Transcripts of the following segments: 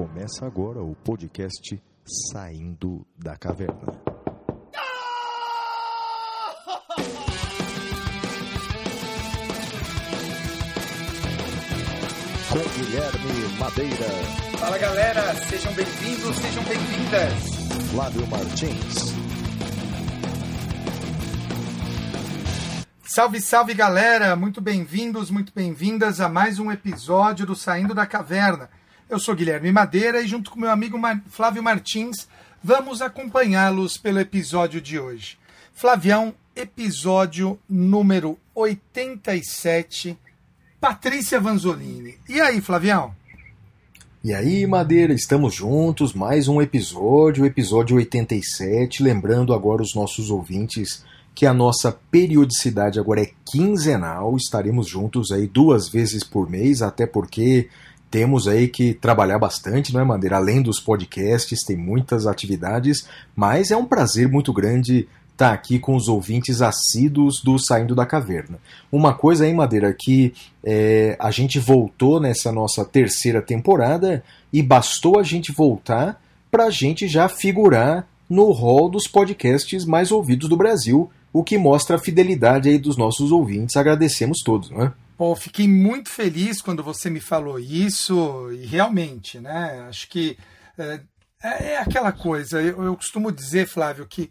Começa agora o podcast Saindo da Caverna. Com Guilherme Madeira, Fala galera, sejam bem-vindos, sejam bem-vindas. Flávio Martins, Salve, salve galera, muito bem-vindos, muito bem-vindas a mais um episódio do Saindo da Caverna. Eu sou Guilherme Madeira e, junto com meu amigo Flávio Martins, vamos acompanhá-los pelo episódio de hoje. Flavião, episódio número 87, Patrícia Vanzolini. E aí, Flavião? E aí, Madeira, estamos juntos, mais um episódio, episódio 87. Lembrando agora os nossos ouvintes que a nossa periodicidade agora é quinzenal, estaremos juntos aí duas vezes por mês, até porque temos aí que trabalhar bastante, não é, Madeira? Além dos podcasts, tem muitas atividades, mas é um prazer muito grande estar aqui com os ouvintes assíduos do Saindo da Caverna. Uma coisa aí, Madeira, que é, a gente voltou nessa nossa terceira temporada e bastou a gente voltar para a gente já figurar no hall dos podcasts mais ouvidos do Brasil, o que mostra a fidelidade aí dos nossos ouvintes. Agradecemos todos, não é? Pô, fiquei muito feliz quando você me falou isso, e realmente, né? Acho que é, é aquela coisa. Eu, eu costumo dizer, Flávio, que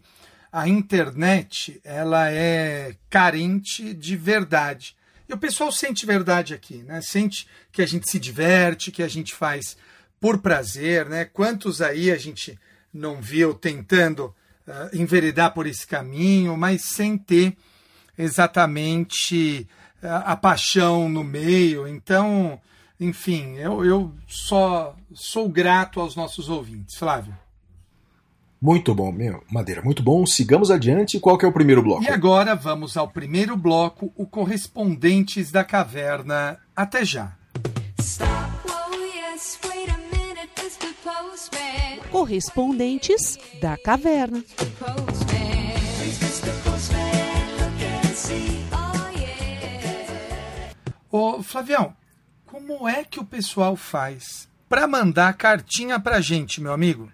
a internet ela é carente de verdade. E o pessoal sente verdade aqui, né? Sente que a gente se diverte, que a gente faz por prazer, né? Quantos aí a gente não viu tentando uh, enveredar por esse caminho, mas sem ter exatamente a, a paixão no meio. Então, enfim, eu, eu só sou grato aos nossos ouvintes. Flávio. Muito bom, meu. Madeira, muito bom. Sigamos adiante. Qual que é o primeiro bloco? E agora vamos ao primeiro bloco, o Correspondentes da Caverna. Até já. Oh. Correspondentes da Caverna. Ô, Flavião, como é que o pessoal faz para mandar cartinha pra gente, meu amigo?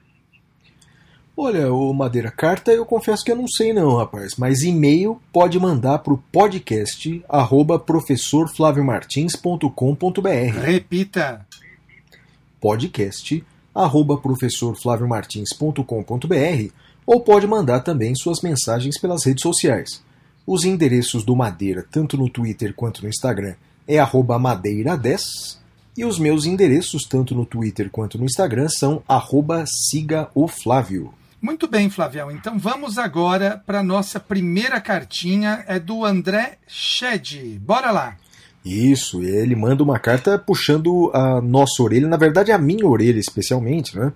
Olha, o Madeira Carta eu confesso que eu não sei não, rapaz, mas e-mail pode mandar para o podcast arroba professorflaviomartins.com.br Repita. podcast arroba professorflaviomartins.com.br ou pode mandar também suas mensagens pelas redes sociais. Os endereços do Madeira, tanto no Twitter quanto no Instagram, é arroba madeira10 e os meus endereços, tanto no Twitter quanto no Instagram, são arroba siga o Flávio. Muito bem, Flavião. Então vamos agora para nossa primeira cartinha. É do André Shed. Bora lá. Isso, ele manda uma carta puxando a nossa orelha, na verdade a minha orelha especialmente, né?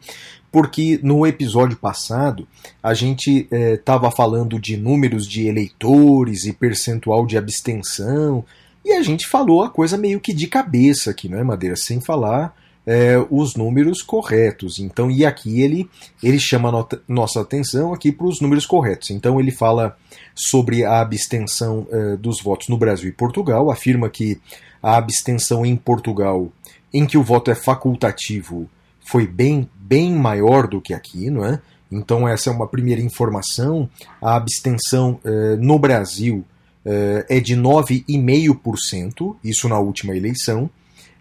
Porque no episódio passado a gente estava falando de números de eleitores e percentual de abstenção, e a gente falou a coisa meio que de cabeça aqui, né, Madeira? Sem falar é, os números corretos. Então, e aqui ele, ele chama nota- nossa atenção aqui para os números corretos. Então ele fala sobre a abstenção eh, dos votos no Brasil e Portugal, afirma que a abstenção em Portugal, em que o voto é facultativo, foi bem, bem maior do que aqui, não é? Então essa é uma primeira informação. A abstenção eh, no Brasil é de 9,5%, isso na última eleição.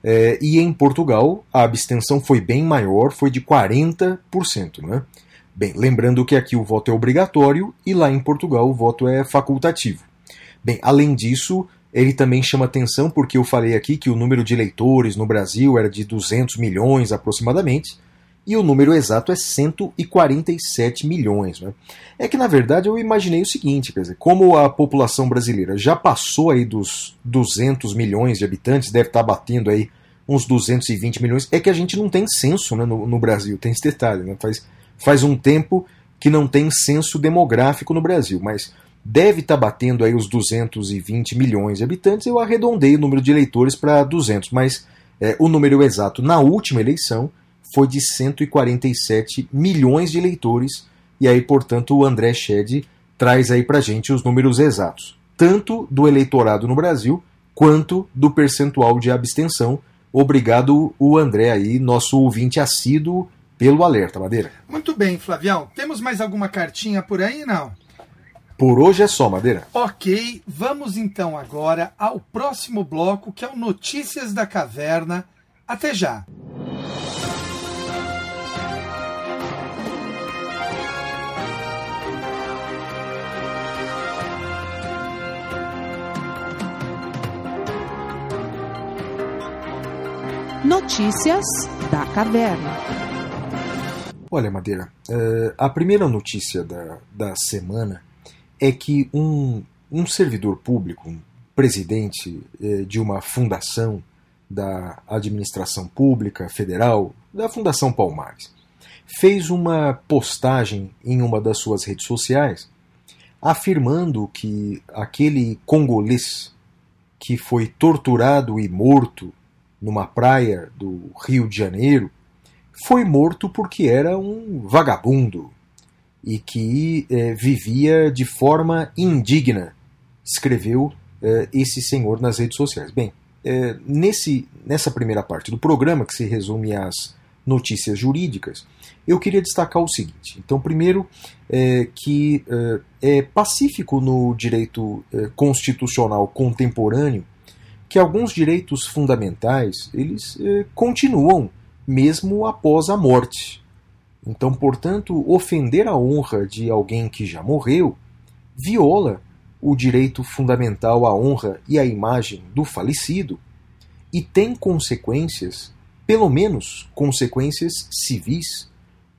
Eh, e em Portugal a abstenção foi bem maior, foi de 40%, não é? Bem, lembrando que aqui o voto é obrigatório e lá em Portugal o voto é facultativo. Bem, além disso, ele também chama atenção porque eu falei aqui que o número de eleitores no Brasil era de 200 milhões aproximadamente e o número exato é 147 milhões. Né? É que na verdade eu imaginei o seguinte, quer dizer, como a população brasileira já passou aí dos 200 milhões de habitantes, deve estar batendo aí uns 220 milhões, é que a gente não tem censo né, no, no Brasil, tem esse detalhe, né? faz, faz um tempo que não tem censo demográfico no Brasil, mas deve estar batendo aí os 220 milhões de habitantes, eu arredondei o número de eleitores para 200, mas é, o número exato na última eleição foi de 147 milhões de eleitores, e aí, portanto, o André Shed traz aí para gente os números exatos, tanto do eleitorado no Brasil quanto do percentual de abstenção, obrigado o André aí, nosso ouvinte assíduo, pelo alerta, Madeira. Muito bem, Flavião. Temos mais alguma cartinha por aí? Não. Por hoje é só, Madeira. Ok, vamos então agora ao próximo bloco, que é o Notícias da Caverna. Até já. Notícias da Caverna. Olha, Madeira, eh, a primeira notícia da, da semana é que um, um servidor público, um presidente eh, de uma fundação da administração pública federal, da Fundação Palmares, fez uma postagem em uma das suas redes sociais afirmando que aquele congolês que foi torturado e morto numa praia do Rio de Janeiro foi morto porque era um vagabundo e que eh, vivia de forma indigna, escreveu eh, esse senhor nas redes sociais. Bem, eh, nesse, nessa primeira parte do programa, que se resume às notícias jurídicas, eu queria destacar o seguinte. Então, primeiro, que é, pacífico no direito constitucional contemporâneo que alguns direitos fundamentais eles é, continuam mesmo após a morte. Então, portanto, ofender a honra de alguém que já morreu viola o direito fundamental à honra e à imagem do falecido e tem consequências, pelo menos consequências civis,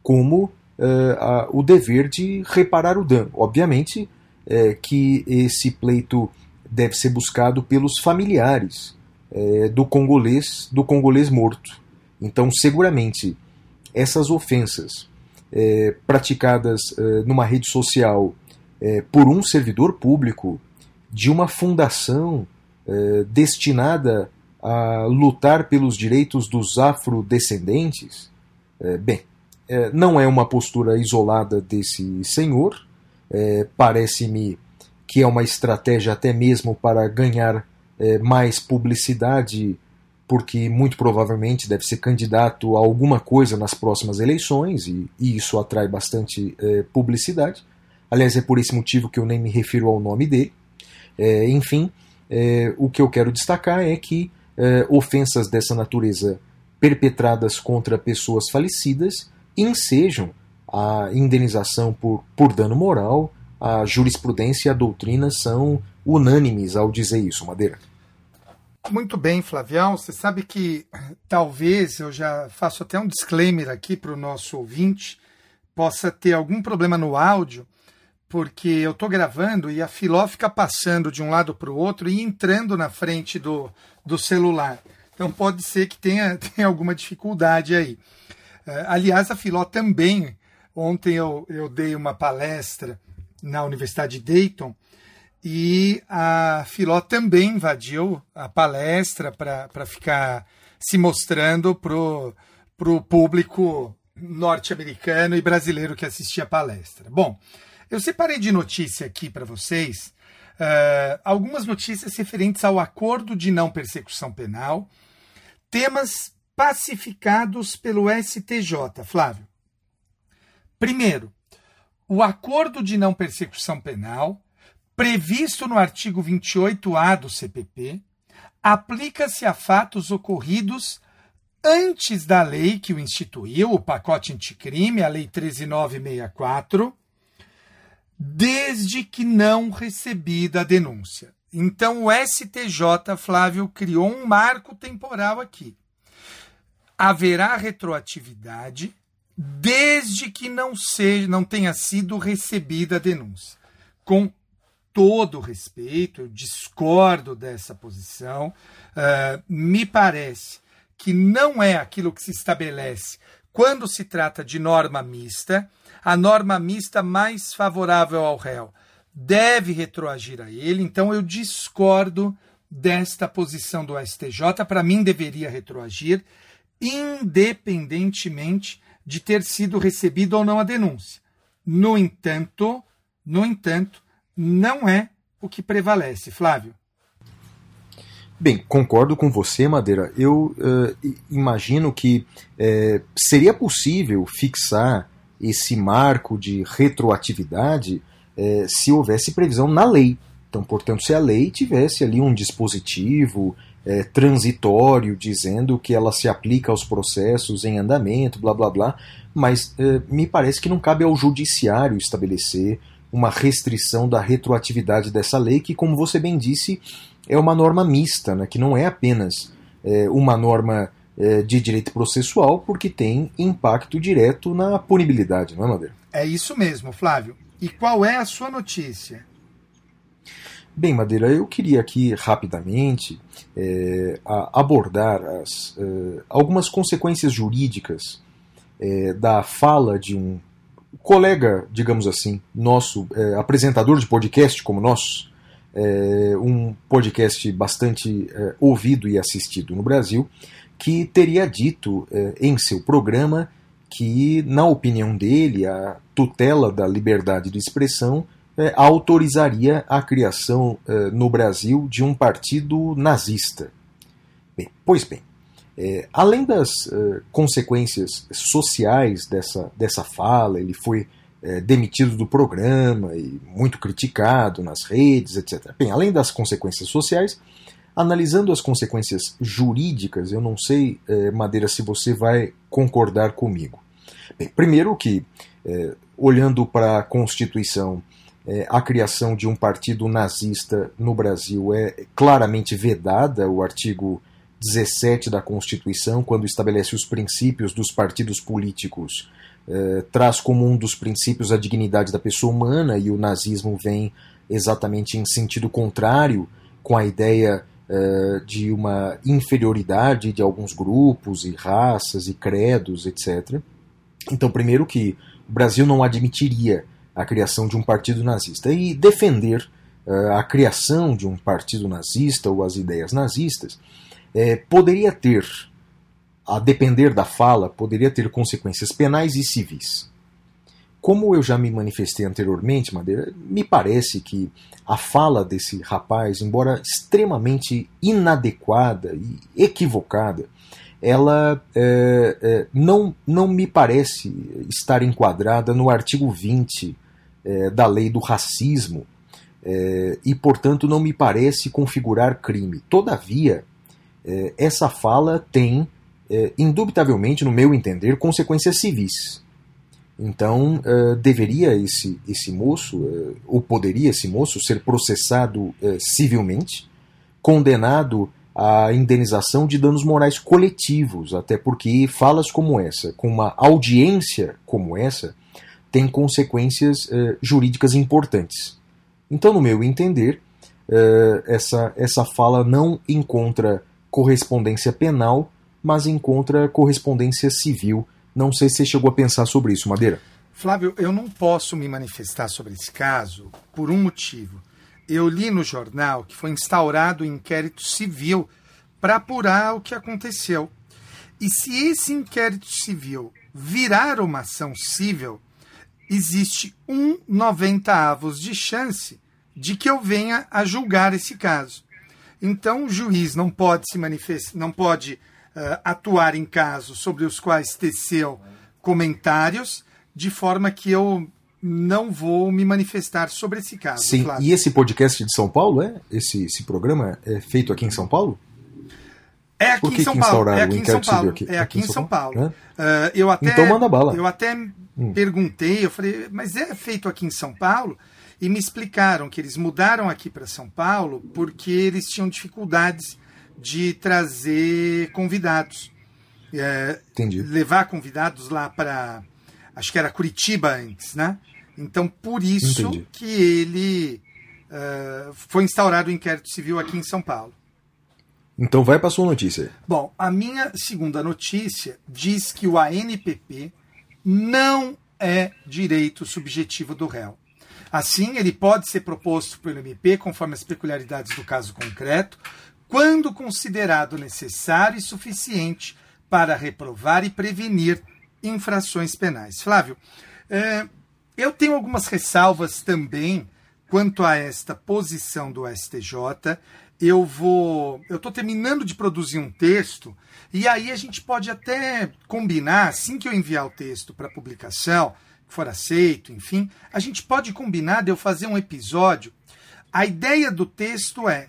como uh, a, o dever de reparar o dano. Obviamente é, que esse pleito deve ser buscado pelos familiares é, do congolês do congolês morto. Então, seguramente, essas ofensas é, praticadas é, numa rede social é, por um servidor público de uma fundação é, destinada a lutar pelos direitos dos afrodescendentes, é, bem, não é uma postura isolada desse senhor, parece-me que é uma estratégia até mesmo para ganhar é, mais publicidade, porque muito provavelmente deve ser candidato a alguma coisa nas próximas eleições, e, e isso atrai bastante é, publicidade. Aliás, é por esse motivo que eu nem me refiro ao nome dele. É, enfim, é, o que eu quero destacar é que é, ofensas dessa natureza perpetradas contra pessoas falecidas ensejam a indenização por, por dano moral, a jurisprudência e a doutrina são unânimes ao dizer isso, Madeira. Muito bem, Flavião. Você sabe que talvez eu já faço até um disclaimer aqui para o nosso ouvinte, possa ter algum problema no áudio, porque eu estou gravando e a Filó fica passando de um lado para o outro e entrando na frente do, do celular. Então pode ser que tenha, tenha alguma dificuldade aí. Uh, aliás, a Filó também, ontem eu, eu dei uma palestra na Universidade de Dayton e a Filó também invadiu a palestra para ficar se mostrando para o público norte-americano e brasileiro que assistia a palestra. Bom, eu separei de notícia aqui para vocês uh, algumas notícias referentes ao acordo de não persecução penal, temas pacificados pelo STJ. Flávio. Primeiro, o acordo de não persecução penal, previsto no artigo 28A do CPP, aplica-se a fatos ocorridos antes da lei que o instituiu, o pacote anticrime, a Lei 13964, desde que não recebida a denúncia. Então, o STJ, Flávio, criou um marco temporal aqui. Haverá retroatividade desde que não seja, não tenha sido recebida a denúncia. Com todo respeito, eu discordo dessa posição. Uh, me parece que não é aquilo que se estabelece quando se trata de norma mista, a norma mista mais favorável ao réu deve retroagir a ele. Então eu discordo desta posição do STJ. Para mim, deveria retroagir, independentemente de ter sido recebida ou não a denúncia. No entanto, no entanto, não é o que prevalece, Flávio. Bem, concordo com você, Madeira. Eu i- imagino que eh, seria possível fixar esse marco de retroatividade eh, se houvesse previsão na lei. Então, portanto, se a lei tivesse ali um dispositivo eh, transitório dizendo que ela se aplica aos processos em andamento, blá blá blá, mas eh, me parece que não cabe ao judiciário estabelecer uma restrição da retroatividade dessa lei, que, como você bem disse, é uma norma mista, né, que não é apenas é, uma norma é, de direito processual, porque tem impacto direto na punibilidade, não é, Madeira? É isso mesmo, Flávio. E qual é a sua notícia? Bem, Madeira, eu queria aqui rapidamente é, abordar as, é, algumas consequências jurídicas é, da fala de um colega, digamos assim, nosso, é, apresentador de podcast como nós, é, um podcast bastante é, ouvido e assistido no Brasil, que teria dito em seu programa que, na opinião dele, a tutela da liberdade de expressão é, autorizaria a criação é, no Brasil de um partido nazista. Bem, pois bem, é, além das é, consequências sociais dessa, dessa fala, ele foi é, demitido do programa e muito criticado nas redes, etc. Bem, além das consequências sociais, analisando as consequências jurídicas, eu não sei, é, Madeira, se você vai concordar comigo. Bem, primeiro que, olhando para a Constituição, é, a criação de um partido nazista no Brasil é claramente vedada, o artigo 17 da Constituição, quando estabelece os princípios dos partidos políticos, eh, traz como um dos princípios a dignidade da pessoa humana, e o nazismo vem exatamente em sentido contrário, com a ideia eh, de uma inferioridade de alguns grupos e raças e credos, etc. Então, primeiro que o Brasil não admitiria a criação de um partido nazista. E defender eh, a criação de um partido nazista ou as ideias nazistas eh, poderia ter, a depender da fala, poderia ter consequências penais e civis. Como eu já me manifestei anteriormente, Madeira, me parece que a fala desse rapaz, embora extremamente inadequada e equivocada, ela é, é, não, não me parece estar enquadrada no artigo 20 é, da lei do racismo é, e, portanto, não me parece configurar crime. Todavia, é, essa fala tem, é, indubitavelmente, no meu entender, consequências civis. Então, é, deveria esse, esse moço, é, ou poderia esse moço, ser processado civilmente, condenado à indenização de danos morais coletivos, até porque falas como essa, com uma audiência como essa, tem consequências eh, jurídicas importantes. Então, no meu entender, eh, essa, essa fala não encontra correspondência penal, mas encontra correspondência civil. Não sei se você chegou a pensar sobre isso, Madeira. Flávio, eu não posso me manifestar sobre esse caso por um motivo. Eu li no jornal que foi instaurado um inquérito civil para apurar o que aconteceu. E se esse inquérito civil virar uma ação civil, existe um 90 avos de chance de que eu venha a julgar esse caso. Então, o juiz não pode se manifestar, não pode uh, atuar em casos sobre os quais teceu comentários, de forma que eu não vou me manifestar sobre esse caso. Sim, Flávio. e esse podcast de São Paulo, é? Esse, esse programa é feito aqui em São Paulo? É aqui em São Paulo. É aqui em São Paulo. É aqui em São Paulo. Paulo, Uh, eu até, Então manda bala. Eu até perguntei, eu falei, mas é feito aqui em São Paulo? E me explicaram que eles mudaram aqui para São Paulo porque eles tinham dificuldades de trazer convidados. É, Entendi. levar convidados lá para. Acho que era Curitiba antes, né? Então, por isso Entendi. que ele uh, foi instaurado o inquérito civil aqui em São Paulo. Então vai para sua notícia. Bom, a minha segunda notícia diz que o ANPP não é direito subjetivo do réu. Assim, ele pode ser proposto pelo MP conforme as peculiaridades do caso concreto, quando considerado necessário e suficiente para reprovar e prevenir infrações penais. Flávio, eh, eu tenho algumas ressalvas também quanto a esta posição do STJ eu vou. Eu estou terminando de produzir um texto, e aí a gente pode até combinar, assim que eu enviar o texto para publicação, que for aceito, enfim, a gente pode combinar de eu fazer um episódio. A ideia do texto é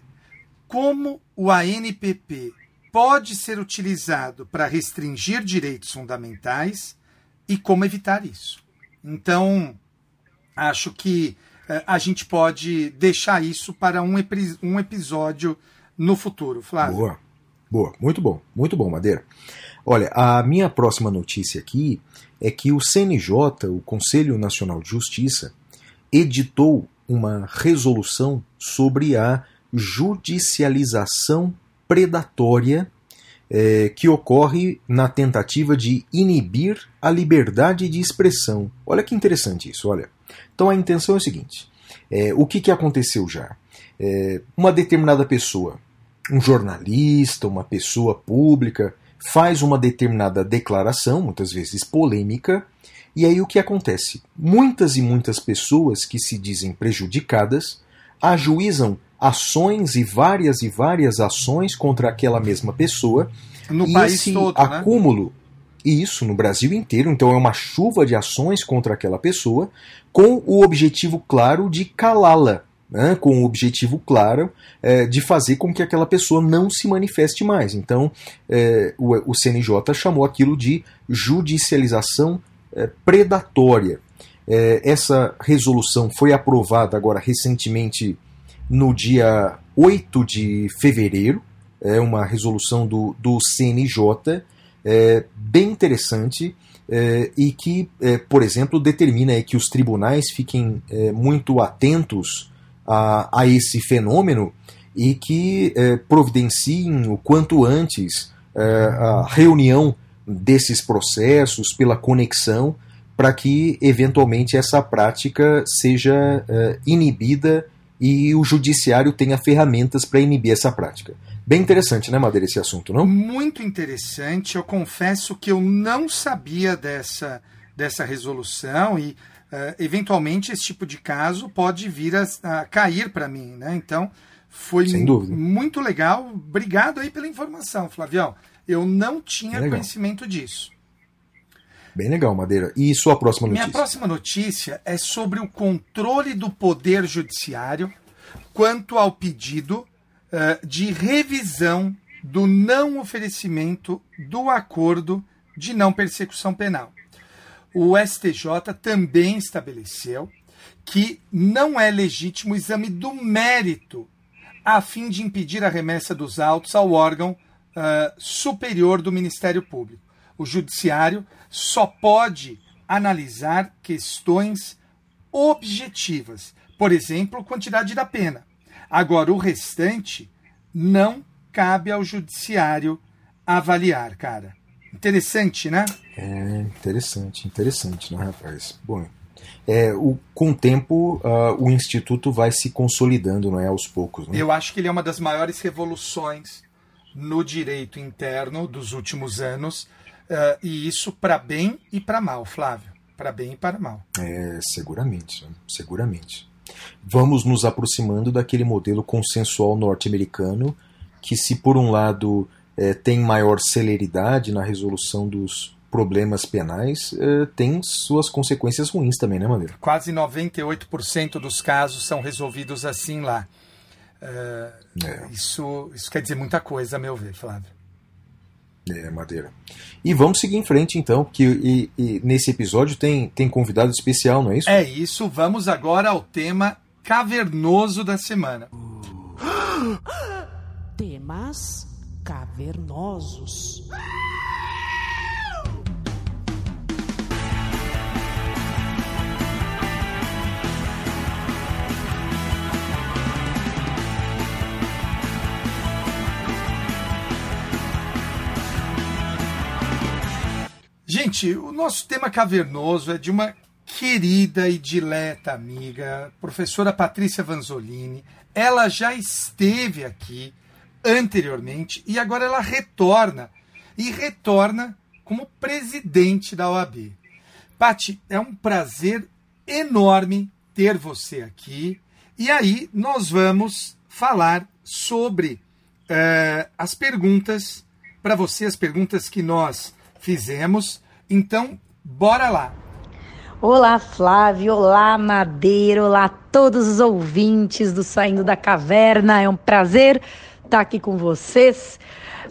como o ANPP pode ser utilizado para restringir direitos fundamentais e como evitar isso. Então, acho que a gente pode deixar isso para um, epi- um episódio no futuro, Flávio. Boa, boa, muito bom, muito bom, Madeira. Olha, a minha próxima notícia aqui é que o CNJ, o Conselho Nacional de Justiça, editou uma resolução sobre a judicialização predatória eh, que ocorre na tentativa de inibir a liberdade de expressão. Olha que interessante isso, olha. Então a intenção é o seguinte: eh, o que, que aconteceu já? Eh, uma determinada pessoa, um jornalista, uma pessoa pública, faz uma determinada declaração, muitas vezes polêmica, e aí o que acontece? Muitas e muitas pessoas que se dizem prejudicadas ajuizam ações e várias e várias ações contra aquela mesma pessoa. No e país esse todo, né? E isso no Brasil inteiro, então é uma chuva de ações contra aquela pessoa, com o objetivo claro de calá-la, né? com o objetivo claro eh, de fazer com que aquela pessoa não se manifeste mais. Então, eh, o, o CNJ chamou aquilo de judicialização eh, predatória. Eh, essa resolução foi aprovada agora recentemente no dia 8 de fevereiro, é uma resolução do, do CNJ, é, bem interessante, é, e que, é, por exemplo, determina que os tribunais fiquem é, muito atentos a, a esse fenômeno e que é, providenciem o quanto antes é, a reunião desses processos pela conexão para que eventualmente essa prática seja inibida e o judiciário tenha ferramentas para inibir essa prática. Bem interessante, né, Madeira, esse assunto, não? Muito interessante. Eu confesso que eu não sabia dessa, dessa resolução e, eh, eventualmente, esse tipo de caso pode vir a, a cair para mim, né? Então, foi Sem dúvida. muito legal. Obrigado aí pela informação, Flavião. Eu não tinha Legal. conhecimento disso. Bem legal, Madeira. E sua próxima Minha notícia? próxima notícia é sobre o controle do Poder Judiciário quanto ao pedido eh, de revisão do não oferecimento do acordo de não persecução penal. O STJ também estabeleceu que não é legítimo o exame do mérito a fim de impedir a remessa dos autos ao órgão ah, superior do Ministério Público. O Judiciário só pode analisar questões objetivas, por exemplo, quantidade da pena. Agora, o restante não cabe ao Judiciário avaliar, cara. Interessante, né? É interessante, interessante, né, rapaz? Bom, é, o, com o tempo, ah, o Instituto vai se consolidando, não é? Aos poucos, né? Eu acho que ele é uma das maiores revoluções no direito interno dos últimos anos, eh, e isso para bem e para mal, Flávio. Para bem e para mal. É, seguramente, seguramente. Vamos nos aproximando daquele modelo consensual norte-americano que, se por um lado eh, tem maior celeridade na resolução dos problemas penais, eh, tem suas consequências ruins também, né, Maneiro? Quase 98% dos casos são resolvidos assim lá. Eh, É. isso, isso quer dizer muita coisa, a meu ver, Flávio. É, Madeira. E vamos seguir em frente, então, porque e- e nesse episódio tem, tem convidado especial, não é isso? É isso, vamos agora ao tema cavernoso da semana. Temas cavernosos. Gente, o nosso tema cavernoso é de uma querida e dileta amiga, professora Patrícia Vanzolini. Ela já esteve aqui anteriormente e agora ela retorna. E retorna como presidente da OAB. Pati, é um prazer enorme ter você aqui. E aí nós vamos falar sobre eh, as perguntas para você, as perguntas que nós fizemos. Então, bora lá. Olá, Flávio. Olá, Madeira. Olá, todos os ouvintes do Saindo da Caverna. É um prazer estar aqui com vocês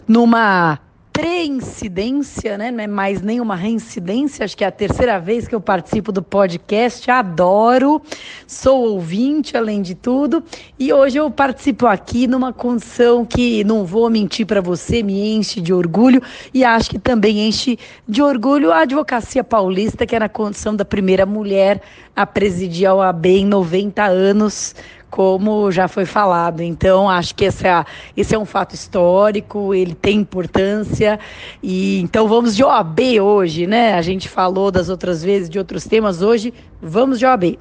numa pré-incidência, né? Não é mais nenhuma reincidência. Acho que é a terceira vez que eu participo do podcast. Adoro. Sou ouvinte, além de tudo. E hoje eu participo aqui numa condição que, não vou mentir para você, me enche de orgulho. E acho que também enche de orgulho a advocacia paulista, que é na condição da primeira mulher a presidir a OAB em 90 anos como já foi falado. Então, acho que esse é, esse é um fato histórico, ele tem importância. E então vamos de OAB hoje, né? A gente falou das outras vezes de outros temas, hoje vamos de OAB.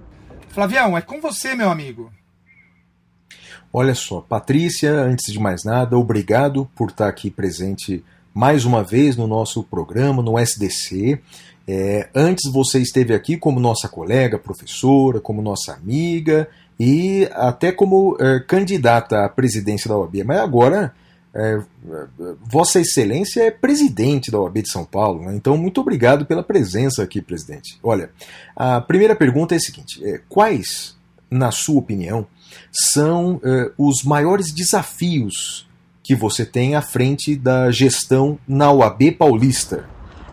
Flavião, é com você, meu amigo. Olha só, Patrícia, antes de mais nada, obrigado por estar aqui presente mais uma vez no nosso programa, no SDC. É, antes você esteve aqui como nossa colega, professora, como nossa amiga e até como é, candidata à presidência da OAB. Mas agora, é, Vossa Excelência é presidente da OAB de São Paulo, né? então muito obrigado pela presença aqui, presidente. Olha, a primeira pergunta é a seguinte: é, quais, na sua opinião, são é, os maiores desafios que você tem à frente da gestão na OAB paulista?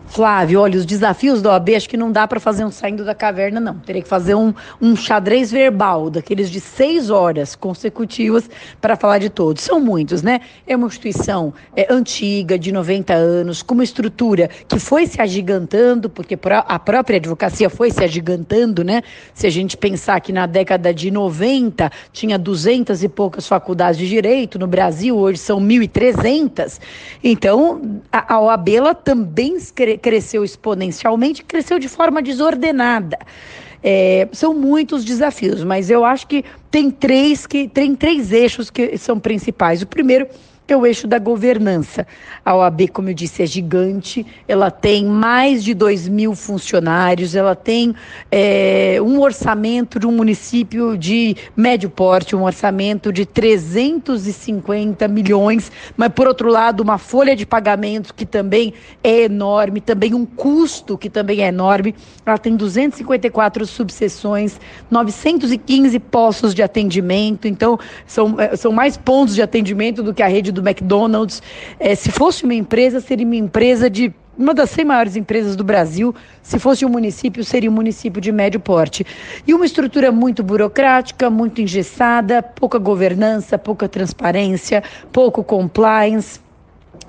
Flávio, olha, os desafios da OAB, acho que não dá para fazer um saindo da caverna, não. Teria que fazer um, um xadrez verbal, daqueles de seis horas consecutivas, para falar de todos. São muitos, né? É uma instituição é, antiga, de 90 anos, com uma estrutura que foi se agigantando, porque a própria advocacia foi se agigantando, né? Se a gente pensar que na década de 90 tinha 200 e poucas faculdades de direito, no Brasil hoje são 1.300. Então, a, OAB ela também cresceu exponencialmente, cresceu de forma desordenada. É, são muitos desafios, mas eu acho que tem três que tem três eixos que são principais. O primeiro é o eixo da governança. A OAB, como eu disse, é gigante, ela tem mais de 2 mil funcionários, ela tem é, um orçamento de um município de médio porte, um orçamento de 350 milhões, mas, por outro lado, uma folha de pagamento que também é enorme, também um custo que também é enorme. Ela tem 254 subseções, 915 postos de atendimento, então são, é, são mais pontos de atendimento do que a rede do McDonald's. É, se fosse uma empresa, seria uma empresa de uma das 100 maiores empresas do Brasil. Se fosse um município, seria um município de médio porte. E uma estrutura muito burocrática, muito engessada, pouca governança, pouca transparência, pouco compliance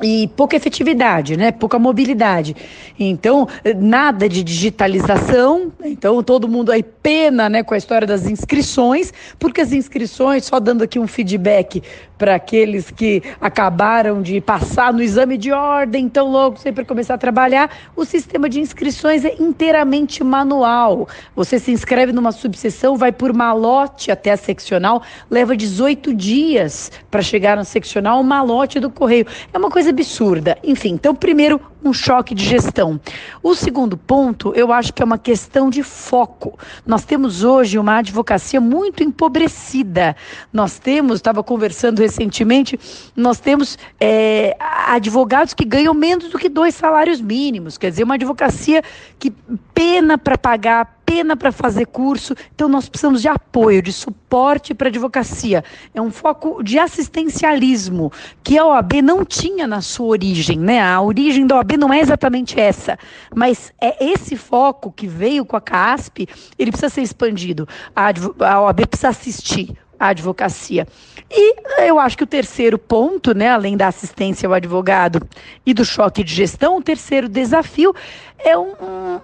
e pouca efetividade, né? Pouca mobilidade. Então, nada de digitalização. Então, todo mundo aí pena, né, com a história das inscrições, porque as inscrições, só dando aqui um feedback para aqueles que acabaram de passar no exame de ordem, então logo sempre começar a trabalhar, o sistema de inscrições é inteiramente manual. Você se inscreve numa subseção, vai por malote até a seccional, leva 18 dias para chegar no seccional, o malote do correio. É uma coisa absurda. Enfim, então primeiro um choque de gestão. O segundo ponto, eu acho que é uma questão de foco. Nós temos hoje uma advocacia muito empobrecida. Nós temos, estava conversando recentemente, nós temos é, advogados que ganham menos do que dois salários mínimos. Quer dizer, uma advocacia que pena para pagar, pena para fazer curso. Então, nós precisamos de apoio, de suporte para a advocacia. É um foco de assistencialismo que a OAB não tinha na sua origem. Né? A origem da OAB não é exatamente essa, mas é esse foco que veio com a CASP, ele precisa ser expandido. A, a OAB precisa assistir a advocacia. E eu acho que o terceiro ponto, né, além da assistência ao advogado e do choque de gestão, o terceiro desafio é um,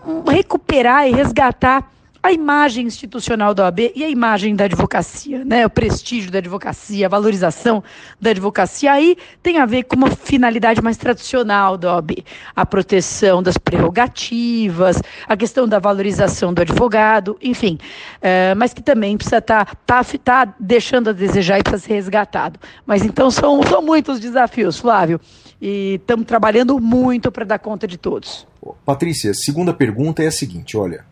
um recuperar e resgatar a imagem institucional da OAB e a imagem da advocacia, né? O prestígio da advocacia, a valorização da advocacia. Aí tem a ver com uma finalidade mais tradicional da OAB, a proteção das prerrogativas, a questão da valorização do advogado, enfim, é, mas que também precisa estar tá, tá, tá deixando a desejar e precisa ser resgatado. Mas então são, são muitos desafios, Flávio, e estamos trabalhando muito para dar conta de todos. Patrícia, segunda pergunta é a seguinte, olha.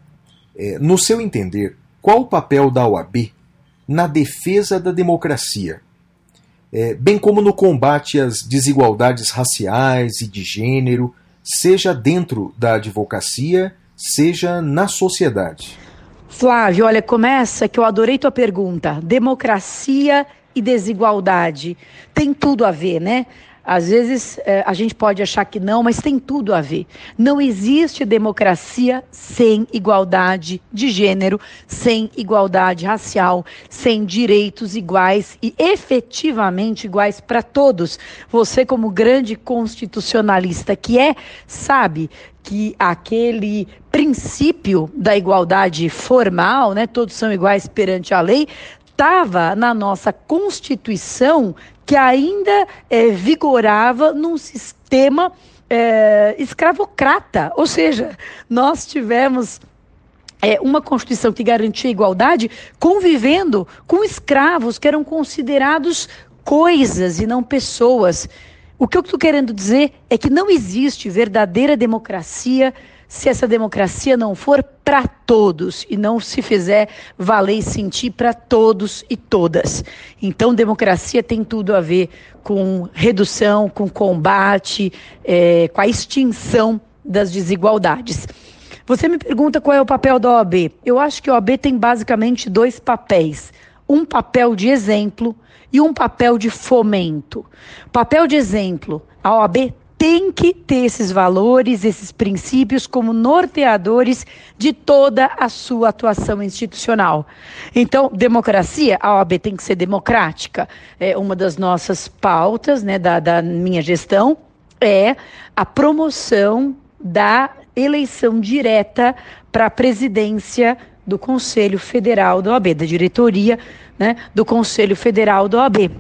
É, no seu entender, qual o papel da OAB na defesa da democracia? é, bem como no combate às desigualdades raciais e de gênero, seja dentro da advocacia, seja na sociedade? Flávio, olha, começa que eu adorei tua pergunta. Democracia e desigualdade. Tem tudo a ver, né? Às vezes eh, a gente pode achar que não, mas tem tudo a ver. Não existe democracia sem igualdade de gênero, sem igualdade racial, sem direitos iguais e efetivamente iguais para todos. Você, como grande constitucionalista que é, sabe que aquele princípio da igualdade formal, né, todos são iguais perante a lei, estava na nossa Constituição que ainda é, vigorava num sistema é, escravocrata. Ou seja, nós tivemos é, uma Constituição que garantia igualdade convivendo com escravos que eram considerados coisas e não pessoas. O que eu estou querendo dizer é que não existe verdadeira democracia se essa democracia não for para todos e não se fizer valer e sentir para todos e todas. Então, democracia tem tudo a ver com redução, com combate, é, com a extinção das desigualdades. Você me pergunta qual é o papel da OAB. Eu acho que a OAB tem basicamente dois papéis: um papel de exemplo e um papel de fomento. Papel de exemplo: a OAB tem que ter esses valores, esses princípios como norteadores de toda a sua atuação institucional. Então, democracia, a OAB tem que ser democrática. É uma das nossas pautas, né, da, da minha gestão, é a promoção da eleição direta para a presidência do Conselho Federal da OAB, da diretoria né, do Conselho Federal da OAB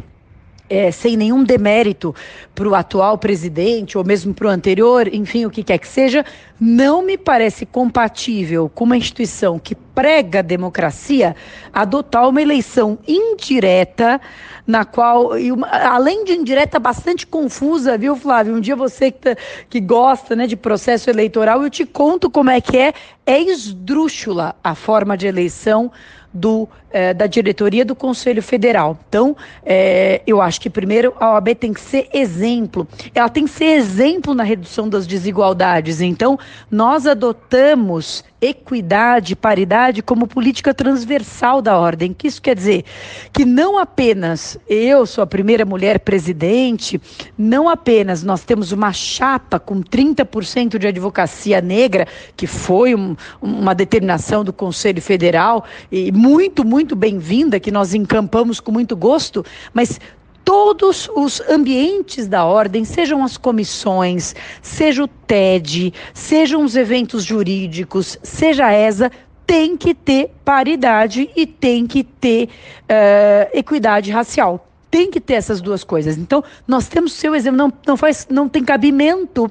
é, sem nenhum demérito para o atual presidente ou mesmo para o anterior, enfim, o que quer que seja, não me parece compatível com uma instituição que prega democracia adotar uma eleição indireta, na qual, além de indireta, bastante confusa, viu, Flávio? Um dia você que, tá, que gosta né, de processo eleitoral, eu te conto como é que é. É esdrúxula a forma de eleição do, eh, da diretoria do Conselho Federal. Então, eh, eu acho que primeiro a OAB tem que ser exemplo. Ela tem que ser exemplo na redução das desigualdades. Então, nós adotamos equidade, paridade como política transversal da ordem. Que isso quer dizer? Que não apenas eu sou a primeira mulher presidente, não apenas nós temos uma chapa com 30% de advocacia negra, que foi um, uma determinação do Conselho Federal, e muito, muito bem-vinda, que nós encampamos com muito gosto, mas todos os ambientes da ordem, sejam as comissões, seja o TED, sejam os eventos jurídicos, seja a ESA, tem que ter paridade e tem que ter uh, equidade racial. Tem que ter essas duas coisas. Então, nós temos seu exemplo, não, não, faz, não tem cabimento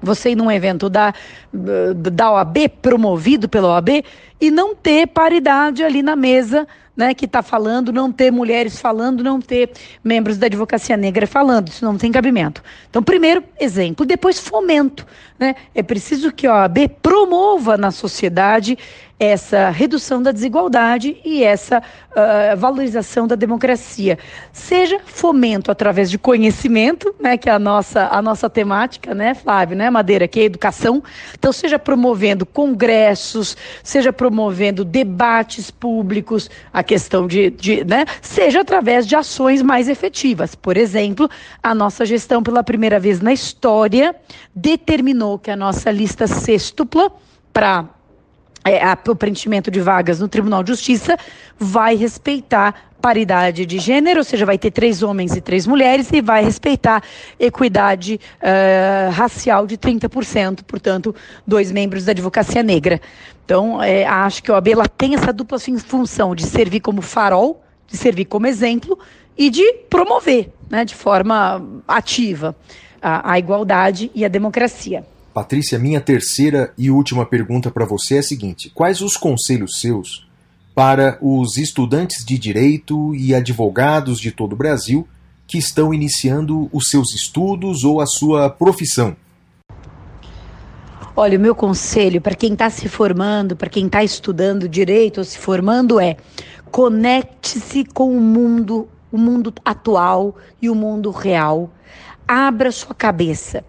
você ir num evento da, da OAB, promovido pela OAB, e não ter paridade ali na mesa né, que está falando, não ter mulheres falando, não ter membros da advocacia negra falando. Isso não tem cabimento. Então, primeiro, exemplo, depois fomento. Né? É preciso que a OAB promova na sociedade essa redução da desigualdade e essa uh, valorização da democracia. Seja fomento através de conhecimento, né, que é a nossa, a nossa temática, né, Flávio, né, Madeira, que é educação. Então, seja promovendo congressos, seja promovendo debates públicos, a questão de, de né, seja através de ações mais efetivas. Por exemplo, a nossa gestão, pela primeira vez na história, determinou que a nossa lista sextupla para é, o preenchimento de vagas no Tribunal de Justiça vai respeitar paridade de gênero, ou seja, vai ter três homens e três mulheres, e vai respeitar equidade uh, racial de 30%, portanto, dois membros da advocacia negra. Então, é, acho que a OAB tem essa dupla função de servir como farol, de servir como exemplo e de promover né, de forma ativa a, a igualdade e a democracia. Patrícia, minha terceira e última pergunta para você é a seguinte: quais os conselhos seus para os estudantes de direito e advogados de todo o Brasil que estão iniciando os seus estudos ou a sua profissão? Olha, o meu conselho para quem está se formando, para quem está estudando direito ou se formando é conecte-se com o mundo o mundo atual e o mundo real. Abra sua cabeça.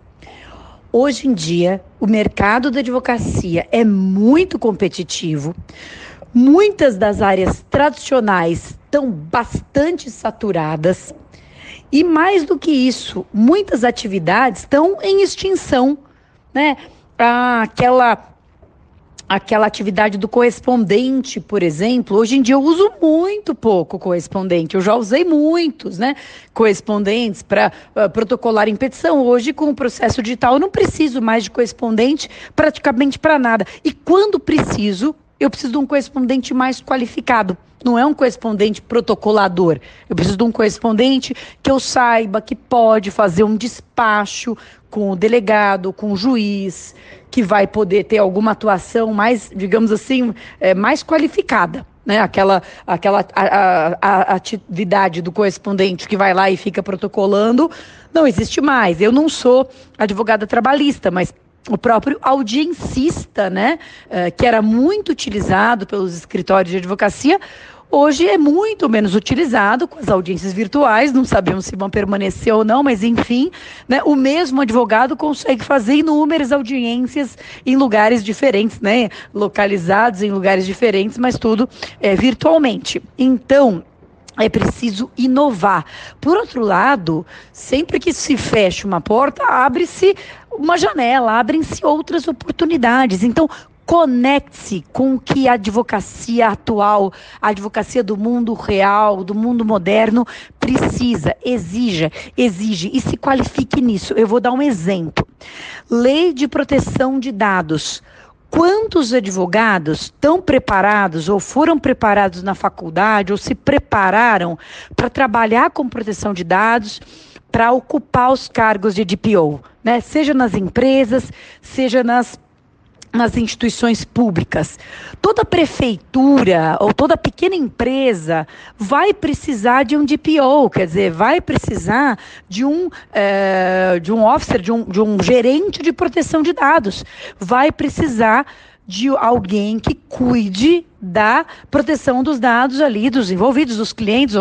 Hoje em dia, o mercado da advocacia é muito competitivo. Muitas das áreas tradicionais estão bastante saturadas. E mais do que isso, muitas atividades estão em extinção, né? Aquela aquela atividade do correspondente, por exemplo, hoje em dia eu uso muito pouco correspondente. Eu já usei muitos, né, correspondentes para uh, protocolar em petição. Hoje, com o processo digital, eu não preciso mais de correspondente praticamente para nada. E quando preciso, eu preciso de um correspondente mais qualificado. Não é um correspondente protocolador. Eu preciso de um correspondente que eu saiba que pode fazer um despacho com o delegado, com o juiz, que vai poder ter alguma atuação mais, digamos assim, é, mais qualificada. Né, aquela aquela a, a, a atividade do correspondente que vai lá e fica protocolando não existe mais. Eu não sou advogada trabalhista, mas o próprio audiencista, né, eh, que era muito utilizado pelos escritórios de advocacia, hoje é muito menos utilizado com as audiências virtuais, não sabemos se vão permanecer ou não, mas enfim, né, o mesmo advogado consegue fazer inúmeras audiências em lugares diferentes, né, localizados em lugares diferentes, mas tudo é, virtualmente. Então, é preciso inovar. Por outro lado, sempre que se fecha uma porta, abre-se uma janela, abrem-se outras oportunidades. Então, conecte-se com o que a advocacia atual, a advocacia do mundo real, do mundo moderno, precisa, exija, exige e se qualifique nisso. Eu vou dar um exemplo. Lei de proteção de dados. Quantos advogados estão preparados ou foram preparados na faculdade ou se prepararam para trabalhar com proteção de dados, para ocupar os cargos de DPO, né? Seja nas empresas, seja nas nas instituições públicas. Toda prefeitura ou toda pequena empresa vai precisar de um DPO, quer dizer, vai precisar de um, é, de um officer, de um, de um gerente de proteção de dados, vai precisar de alguém que cuide da proteção dos dados ali, dos envolvidos, dos clientes,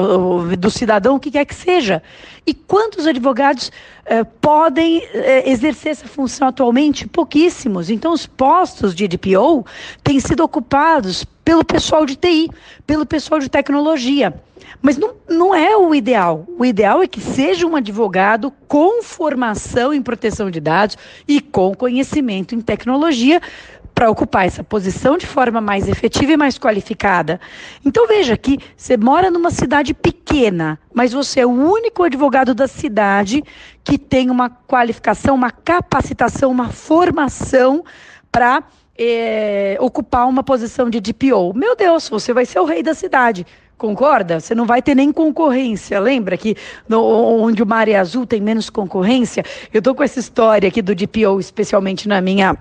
do cidadão, o que quer que seja. E quantos advogados eh, podem eh, exercer essa função atualmente? Pouquíssimos. Então, os postos de DPO têm sido ocupados pelo pessoal de TI, pelo pessoal de tecnologia. Mas não, não é o ideal. O ideal é que seja um advogado com formação em proteção de dados e com conhecimento em tecnologia para ocupar essa posição de forma mais efetiva e mais qualificada. Então veja que você mora numa cidade pequena, mas você é o único advogado da cidade que tem uma qualificação, uma capacitação, uma formação para é, ocupar uma posição de DPO. Meu Deus, você vai ser o rei da cidade. Concorda? Você não vai ter nem concorrência. Lembra que no, onde o mar é azul tem menos concorrência? Eu estou com essa história aqui do DPO, especialmente na minha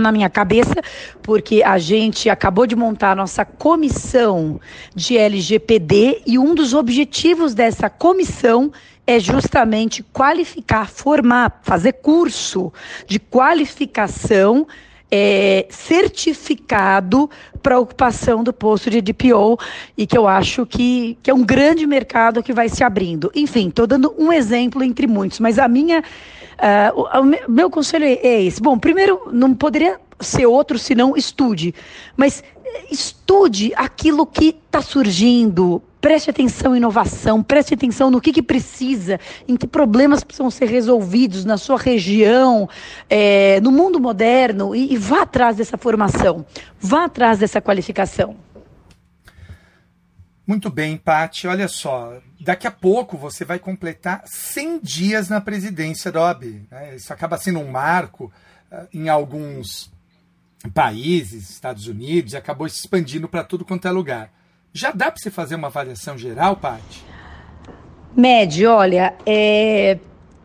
na minha cabeça, porque a gente acabou de montar a nossa comissão de LGPD e um dos objetivos dessa comissão é justamente qualificar, formar, fazer curso de qualificação é, certificado para ocupação do posto de DPO e que eu acho que, que é um grande mercado que vai se abrindo. Enfim, estou dando um exemplo entre muitos, mas a minha Uh, o, o, meu conselho é, é esse. Bom, primeiro, não poderia ser outro senão estude. Mas eh, estude aquilo que está surgindo. Preste atenção em inovação, preste atenção no que, que precisa, em que problemas precisam ser resolvidos na sua região, é, no mundo moderno, e, e vá atrás dessa formação, vá atrás dessa qualificação. Muito bem, Pati. Olha só, daqui a pouco você vai completar 100 dias na presidência da OAB. Né? Isso acaba sendo um marco uh, em alguns países, Estados Unidos, e acabou se expandindo para tudo quanto é lugar. Já dá para você fazer uma avaliação geral, Pati? Med, olha, é,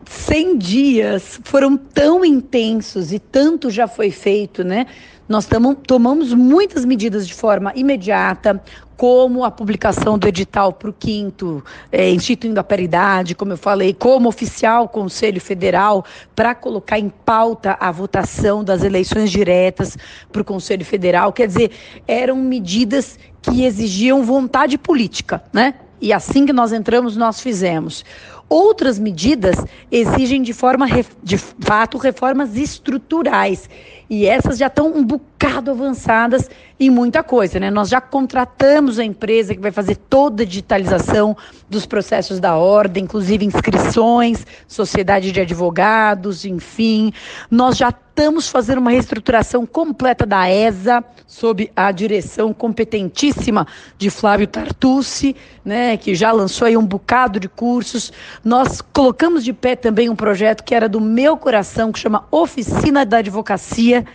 100 dias foram tão intensos e tanto já foi feito, né? Nós tomamos muitas medidas de forma imediata, como a publicação do edital para o quinto, é, instituindo a paridade, como eu falei, como oficial Conselho Federal, para colocar em pauta a votação das eleições diretas para o Conselho Federal. Quer dizer, eram medidas que exigiam vontade política, né? E assim que nós entramos, nós fizemos. Outras medidas exigem de forma de fato reformas estruturais. E essas já estão um bocado avançadas em muita coisa, né? Nós já contratamos a empresa que vai fazer toda a digitalização dos processos da ordem, inclusive inscrições, sociedade de advogados, enfim. Nós já estamos fazendo uma reestruturação completa da ESA, sob a direção competentíssima de Flávio Tartucci, né, que já lançou aí um bocado de cursos. Nós colocamos de pé também um projeto que era do meu coração, que chama Oficina da Advocacia,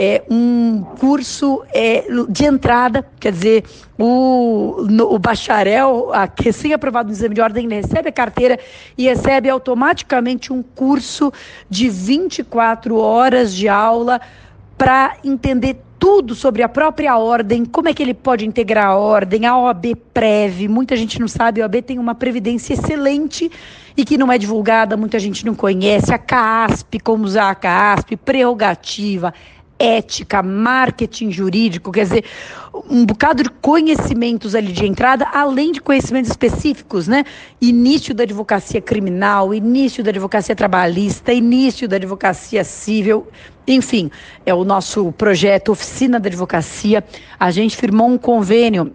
é um curso é, de entrada, quer dizer, o, no- o bacharel, a- recém-aprovado no exame de ordem, ele recebe a carteira e recebe automaticamente um curso de 24 horas de aula para entender tudo sobre a própria ordem, como é que ele pode integrar a ordem, a OAB Prev, muita gente não sabe, a OAB tem uma previdência excelente e que não é divulgada, muita gente não conhece, a CASP, como usar a CASP, prerrogativa, ética, marketing jurídico, quer dizer, um bocado de conhecimentos ali de entrada, além de conhecimentos específicos, né? Início da advocacia criminal, início da advocacia trabalhista, início da advocacia civil, enfim, é o nosso projeto Oficina da Advocacia. A gente firmou um convênio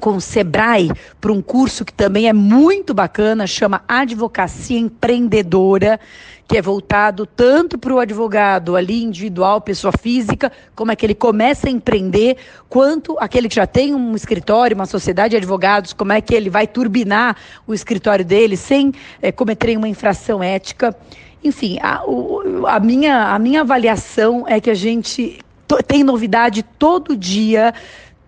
com o Sebrae para um curso que também é muito bacana, chama Advocacia Empreendedora, que é voltado tanto para o advogado ali individual, pessoa física, como é que ele começa a empreender, quanto aquele que já tem um escritório, uma sociedade de advogados, como é que ele vai turbinar o escritório dele sem eh, cometer uma infração ética. Enfim, a, o- a minha, a minha avaliação é que a gente tem novidade todo dia,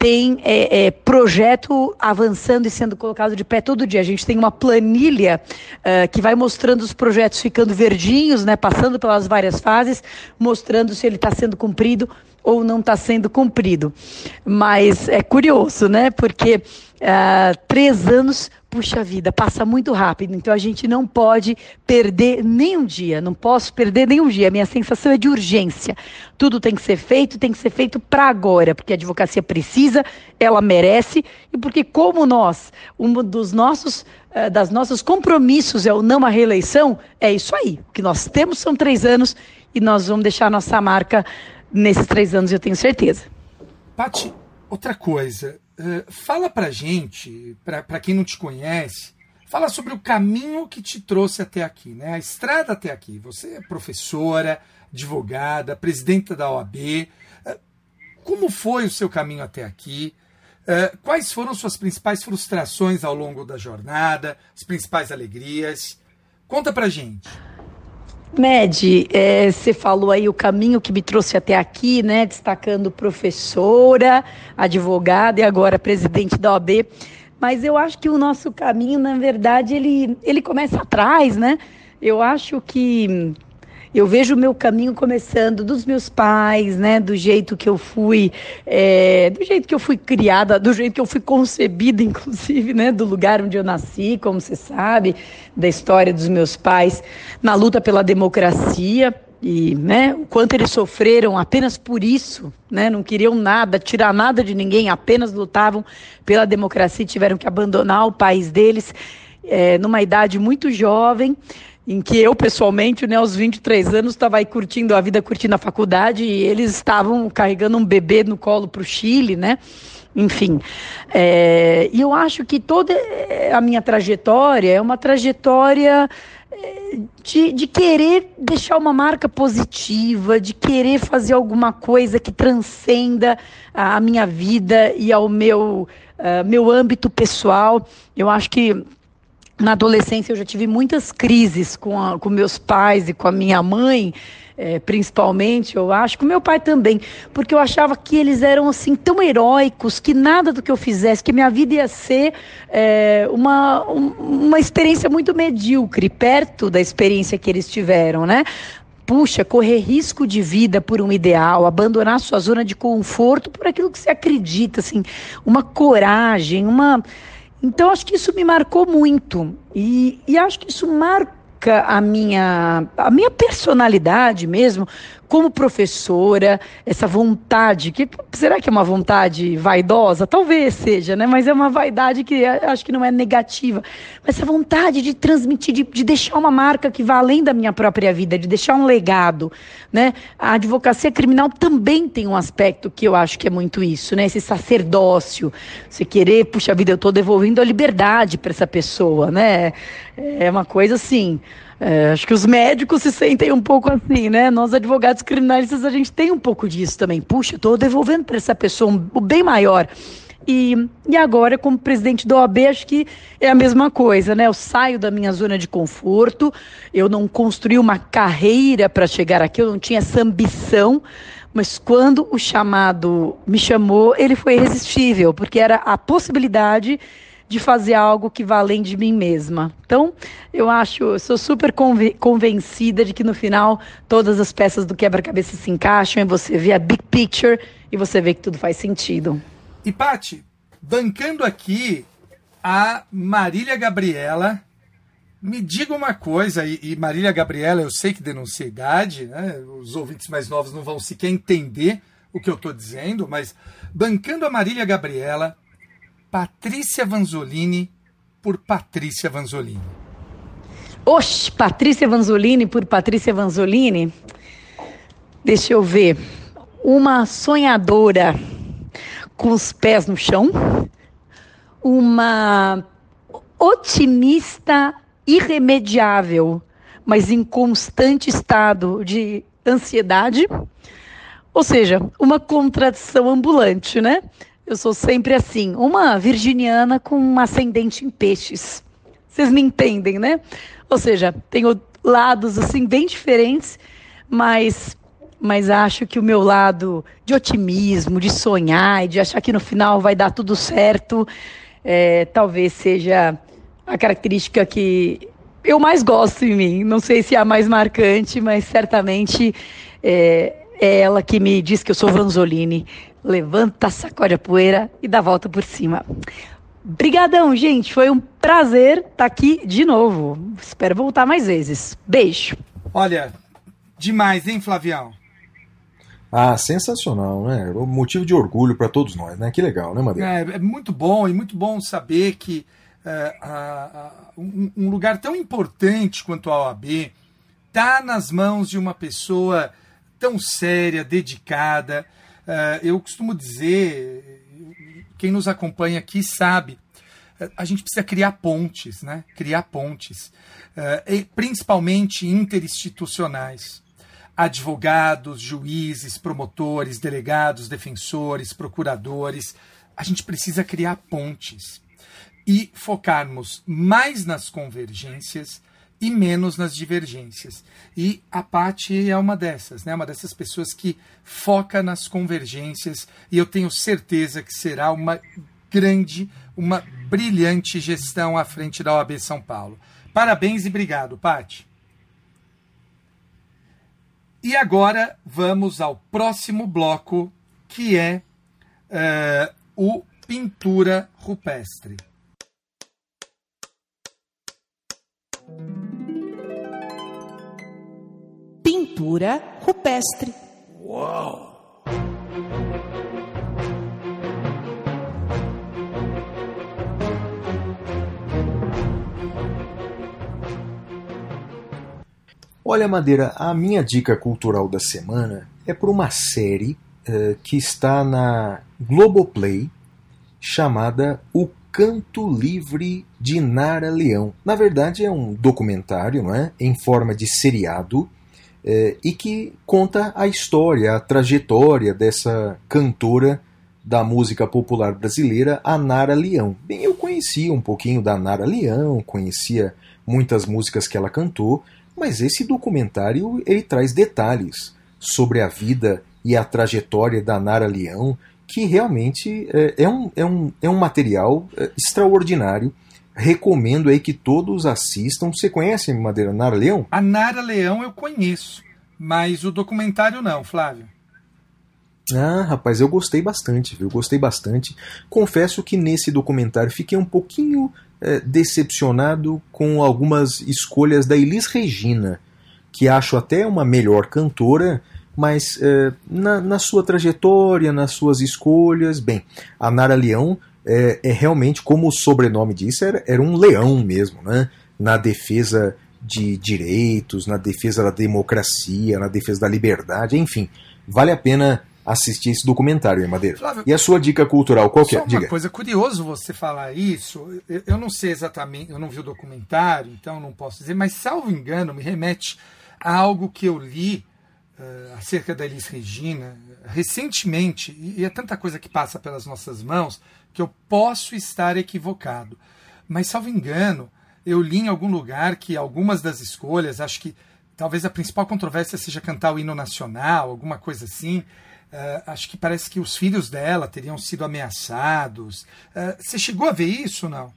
tem é, é, projeto avançando e sendo colocado de pé todo dia. A gente tem uma planilha eh, que vai mostrando os projetos ficando verdinhos, né, passando pelas várias fases, mostrando se ele está sendo cumprido ou não está sendo cumprido. Mas é curioso, né? Porque ah, três anos, puxa vida, passa muito rápido. Então a gente não pode perder nem um dia. Não posso perder nem um dia. A minha sensação é de urgência. Tudo tem que ser feito, tem que ser feito para agora, porque a advocacia precisa, ela merece e porque como nós, um dos nossos eh, das nossos compromissos é o não à reeleição, é isso aí. O que nós temos são três anos e nós vamos deixar nossa marca nesses três anos, eu tenho certeza. Pati, outra coisa, eh, fala pra gente, pra pra quem não te conhece, fala sobre o caminho que te trouxe até aqui, né? A estrada até aqui. Você é professora, advogada, presidenta da OAB. Eh, Como foi o seu caminho até aqui? Eh, Quais foram suas principais frustrações ao longo da jornada, as principais alegrias? Conta pra gente. Med, eh, você falou aí o caminho que me trouxe até aqui, né? Destacando professora, advogada e agora presidente da OAB. Mas eu acho que o nosso caminho, na verdade, ele, ele começa atrás, né? Eu acho que eu vejo o meu caminho começando dos meus pais, né? Do jeito que eu fui, é, do jeito que eu fui criada, do jeito que eu fui concebida, inclusive, né? Do lugar onde eu nasci, como você sabe, da história dos meus pais na luta pela democracia e, né? O quanto eles sofreram apenas por isso, né? Não queriam nada, tirar nada de ninguém, apenas lutavam pela democracia tiveram que abandonar o país deles é, numa idade muito jovem em que eu, pessoalmente, né, aos 23 anos, estava aí curtindo a vida, curtindo a faculdade, e eles estavam carregando um bebê no colo para o Chile, né? Enfim. é, e eu acho que toda a minha trajetória é uma trajetória é, de, de querer deixar uma marca positiva, de querer fazer alguma coisa que transcenda a, minha vida e ao meu, ah, meu âmbito pessoal. Eu acho que na adolescência eu já tive muitas crises com, a, com meus pais e com a minha mãe, eh, principalmente, eu acho, com meu pai também, porque eu achava que eles eram assim tão heróicos que nada do que eu fizesse, que minha vida ia ser eh, uma, um- uma experiência muito medíocre, perto da experiência que eles tiveram, né? Puxa, correr risco de vida por um ideal, abandonar sua zona de conforto por aquilo que você acredita, assim, uma coragem, uma. Então, acho que isso me marcou muito. E, e acho que isso marca a minha, a minha personalidade mesmo como professora, essa vontade, que será que é uma vontade vaidosa? Talvez seja, né? Mas é uma vaidade que acho que não é negativa. Mas essa vontade de transmitir, de, de deixar uma marca que vá além da minha própria vida, de deixar um legado, né? A advocacia criminal também tem um aspecto que eu acho que é muito isso, né? Esse sacerdócio, você querer, puxa vida, eu estou devolvendo a liberdade para essa pessoa, né? É uma coisa assim. É, acho que os médicos se sentem um pouco assim, né? Nós, advogados criminalistas, a gente tem um pouco disso também. Puxa, estou devolvendo para essa pessoa um, bem maior. E, e agora, como presidente da OAB, acho que é a mesma coisa, né? Eu saio da minha zona de conforto, eu não construí uma carreira para chegar aqui, eu não tinha essa ambição, mas quando o chamado me chamou, ele foi irresistível, porque era a possibilidade de fazer algo que vá além de mim mesma. Então, eu acho, eu sou super conven convencida de que no final todas as peças do quebra-cabeça se encaixam e você vê a big picture e você vê que tudo faz sentido. E Pati, bancando aqui a Marília Gabriela, me diga uma coisa, e, e Marília Gabriela, eu sei que denuncia a idade, né? os ouvintes mais novos não vão sequer entender o que eu estou dizendo, mas bancando a Marília Gabriela, Patrícia Vanzolini por Patrícia Vanzolini. Oxe, Patrícia Vanzolini por Patrícia Vanzolini. Deixa eu ver. Uma sonhadora com os pés no chão. Uma otimista irremediável, mas em constante estado de ansiedade. Ou seja, uma contradição ambulante, né? Eu sou sempre assim, uma virginiana com um ascendente em peixes. Vocês me entendem, né? Ou seja, tenho lados assim bem diferentes, mas mas acho que o meu lado de otimismo, de sonhar e de achar que no final vai dar tudo certo, é, talvez seja a característica que eu mais gosto em mim. Não sei se é a mais marcante, mas certamente é, é ela que me diz que eu sou Vanzolini levanta, sacode a poeira e dá a volta por cima. Brigadão, gente. Foi um prazer estar tá aqui de novo. Espero voltar mais vezes. Beijo. Olha, demais, hein, Flavião? Ah, sensacional, né? Um motivo de orgulho para todos nós, né? Que legal, né, Madeira? É, é muito bom e muito bom saber que é, a, a, um, um, lugar tão importante quanto a OAB está nas mãos de uma pessoa tão séria, dedicada, eu costumo dizer, quem nos acompanha aqui sabe, uh, a gente precisa criar pontes, né? Criar pontes, uh, e principalmente interinstitucionais. Advogados, juízes, promotores, delegados, defensores, procuradores. A gente precisa criar pontes e focarmos mais nas convergências e menos nas divergências. E a Pati é uma dessas, né? uma dessas pessoas que foca nas convergências e eu tenho certeza que será uma grande, uma brilhante gestão à frente da OAB São Paulo. Parabéns e obrigado, Pati. E agora vamos ao próximo bloco, que é uh, o Pintura Rupestre. Pintura rupestre. Uau! Olha, Madeira, a minha dica cultural da semana é por uma série uh, que está na Globoplay chamada O Canto Livre de Nara Leão. Na verdade, é um documentário não é? em forma de seriado é, e que conta a história, a trajetória dessa cantora da música popular brasileira, a Nara Leão. Bem, eu conhecia um pouquinho da Nara Leão, conhecia muitas músicas que ela cantou, mas esse documentário ele traz detalhes sobre a vida e a trajetória da Nara Leão que realmente é, é, um, é, um, é um material é, extraordinário. Recomendo aí que todos assistam. Você conhece Madeira Nara Leão? A Nara Leão eu conheço, mas o documentário não, Flávio. Ah, rapaz, eu gostei bastante, viu? Gostei bastante. Confesso que nesse documentário fiquei um pouquinho é, decepcionado com algumas escolhas da Elis Regina, que acho até uma melhor cantora, mas é, na, na sua trajetória, nas suas escolhas, bem, a Nara Leão é, é realmente, como o sobrenome diz, era, era um leão mesmo, né? Na defesa de direitos, na defesa da democracia, na defesa da liberdade, enfim, vale a pena assistir esse documentário, hein, Madeira. Flávio, e a sua dica cultural, qual que Só é? uma Diga. coisa, curioso você falar isso. Eu, eu não sei exatamente, eu não vi o documentário, então não posso dizer, mas salvo engano, me remete a algo que eu li eh, acerca da Elis Regina recentemente, e, e é tanta coisa que passa pelas nossas mãos que eu posso estar equivocado. Mas salvo engano, eu li em algum lugar que algumas das escolhas, acho que talvez a principal controvérsia seja cantar o hino nacional, alguma coisa assim. Eh, acho que parece que os filhos dela teriam sido ameaçados. Eh, você chegou a ver isso não?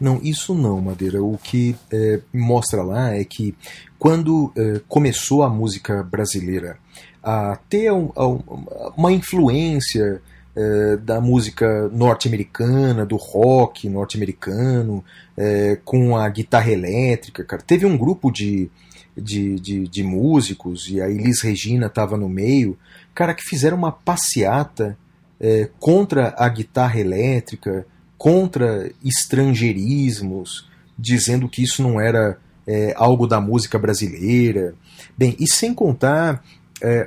Não, isso não, Madeira. O que é, mostra lá é que quando é, começou a música brasileira a ter um- a- uma influência é, da música norte-americana, do rock norte-americano, é, com a guitarra elétrica, cara, teve um grupo de, de, de, de músicos, e a Elis Regina estava no meio, cara, que fizeram uma passeata é, contra a guitarra elétrica, contra estrangeirismos, dizendo que isso não era algo da música brasileira. Bem, e sem contar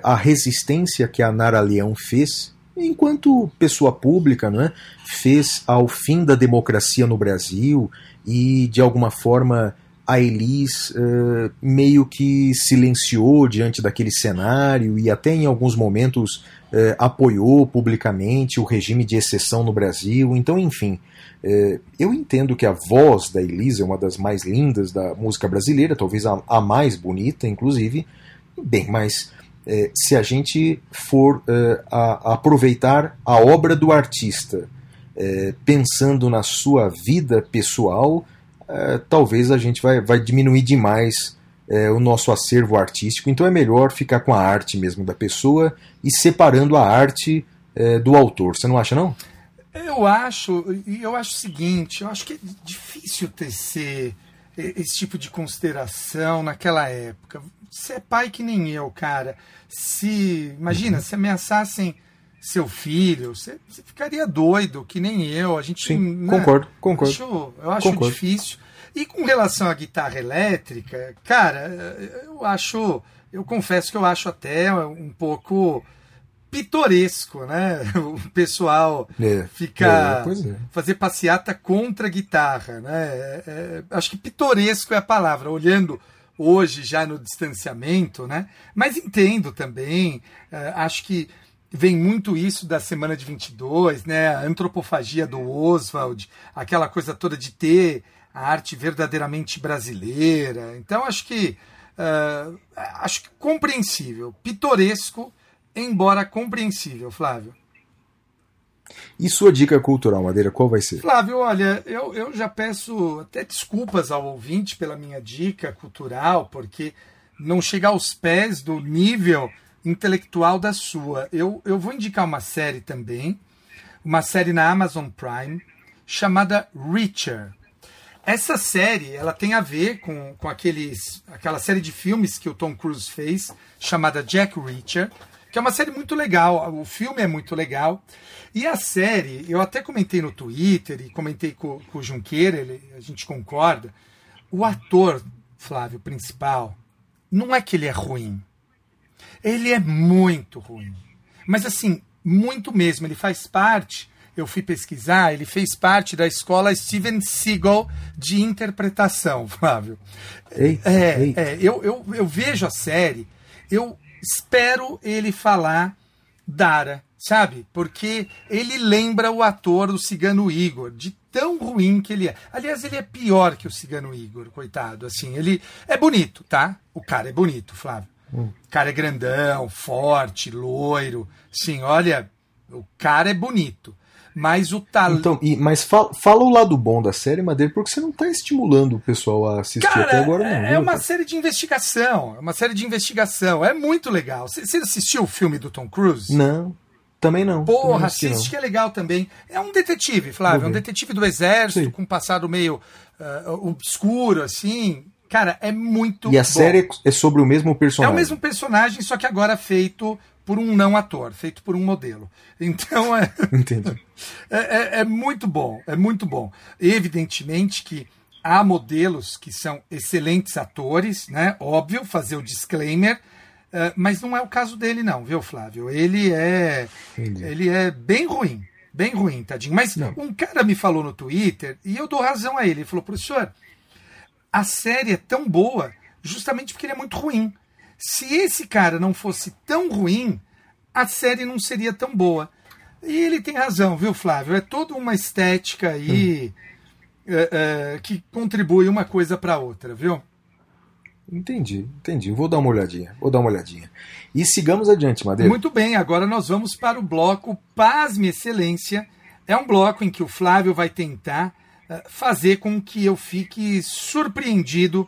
a resistência que a Nara Leão fez, enquanto pessoa pública, não é? fez ao fim da democracia no Brasil e, de alguma forma, a Elis eh, meio que silenciou diante daquele cenário e até em alguns momentos eh, apoiou publicamente o regime de exceção no Brasil. Então, enfim, eh, eu entendo que a voz da Elis é uma das mais lindas da música brasileira, talvez a, a mais bonita, inclusive. Bem, mas eh, se a gente for eh, a- aproveitar a obra do artista eh, pensando na sua vida pessoal, eh, talvez a gente vai, vai diminuir demais eh, o nosso acervo artístico. Então é melhor ficar com a arte mesmo da pessoa e separando a arte do autor. Você não acha, não? Eu acho, eu acho o seguinte, eu acho que é difícil tecer esse tipo de consideração naquela época. Você é pai que nem eu, cara. Se, imagina, se ameaçassem seu filho, você, você ficaria doido, que nem eu. A gente, Sim, né, concordo, concordo. Acho- eu acho Concordo. difícil. E com relação à guitarra elétrica, cara, eu acho, eu confesso que eu acho até um pouco pitoresco, né? O pessoal É, ficar é, é. fazer passeata contra a guitarra, né? É- é- acho que pitoresco é a palavra, olhando hoje já no distanciamento, né? Mas entendo também, é, acho que vem muito isso da semana de 22, né? A antropofagia do Oswald, aquela coisa toda de ter a arte verdadeiramente brasileira. Então acho que é, acho que compreensível, pitoresco, embora compreensível, Flávio. E sua dica cultural, Madeira, qual vai ser? Flávio, olha, eu, eu já peço até desculpas ao ouvinte pela minha dica cultural, porque não chega aos pés do nível intelectual da sua. Eu, eu vou indicar uma série também, uma série na Amazon Prime, chamada Reacher. Essa série ela tem a ver com, com aqueles, aquela série de filmes que o Tom Cruise fez, chamada Jack Reacher, que é uma série muito legal. O filme é muito legal. E a série, eu até comentei no Twitter e comentei com, com o Junqueira, ele, a gente concorda. O ator, Flávio, principal, não é que ele é ruim. Ele é muito ruim. Mas assim, muito mesmo. Ele faz parte, eu fui pesquisar, ele fez parte da escola Steven Seagal de interpretação, Flávio. É, eita. é, eu, eu, eu vejo a série, eu espero ele falar Dara, sabe? Porque ele lembra o ator do Cigano Igor, de tão ruim que ele é. Aliás, ele é pior que o Cigano Igor, coitado. Assim, ele é bonito, tá? O cara é bonito, Flávio. O cara é grandão, forte, loiro. Sim, olha, o cara é bonito. Mas o talento. Então, e- mas fala, fala o lado bom da série, Madeira, porque você não está estimulando o pessoal a assistir Cara, até agora, não. é viu? uma série de investigação. É uma série de investigação. É muito legal. Você assistiu o filme do Tom Cruise? Não, também não. também não Porra, não. assiste que é legal também. É um detetive, Flávio. É um detetive do exército, Sim. com um passado meio ah, obscuro, assim. Cara, é muito E a bom. série é sobre o mesmo É personagem. o mesmo personagem, só que agora feito por um não ator, feito por um modelo. Então é, Entendi. é, é- é muito bom, é muito bom. Evidentemente que há modelos que são excelentes atores, né? Óbvio, fazer o disclaimer, eh, mas não é o caso dele, não, viu, Flávio? Ele é, Entendi. ele é bem ruim, bem ruim, tadinho. Mas Não. um cara me falou no Twitter e eu dou razão a ele. Ele falou, professor, a série é tão boa justamente porque ele é muito ruim. Se esse cara não fosse tão ruim, a série não seria tão boa. E ele tem razão, viu, Flávio? É toda uma estética aí é, é, que contribui uma coisa para outra, viu? Entendi, entendi. Vou dar uma olhadinha. Vou dar uma olhadinha. E sigamos adiante, Madeira. Muito bem, agora nós vamos para o bloco Pasme Excelência. É um bloco em que o Flávio vai tentar eh, fazer com que eu fique surpreendido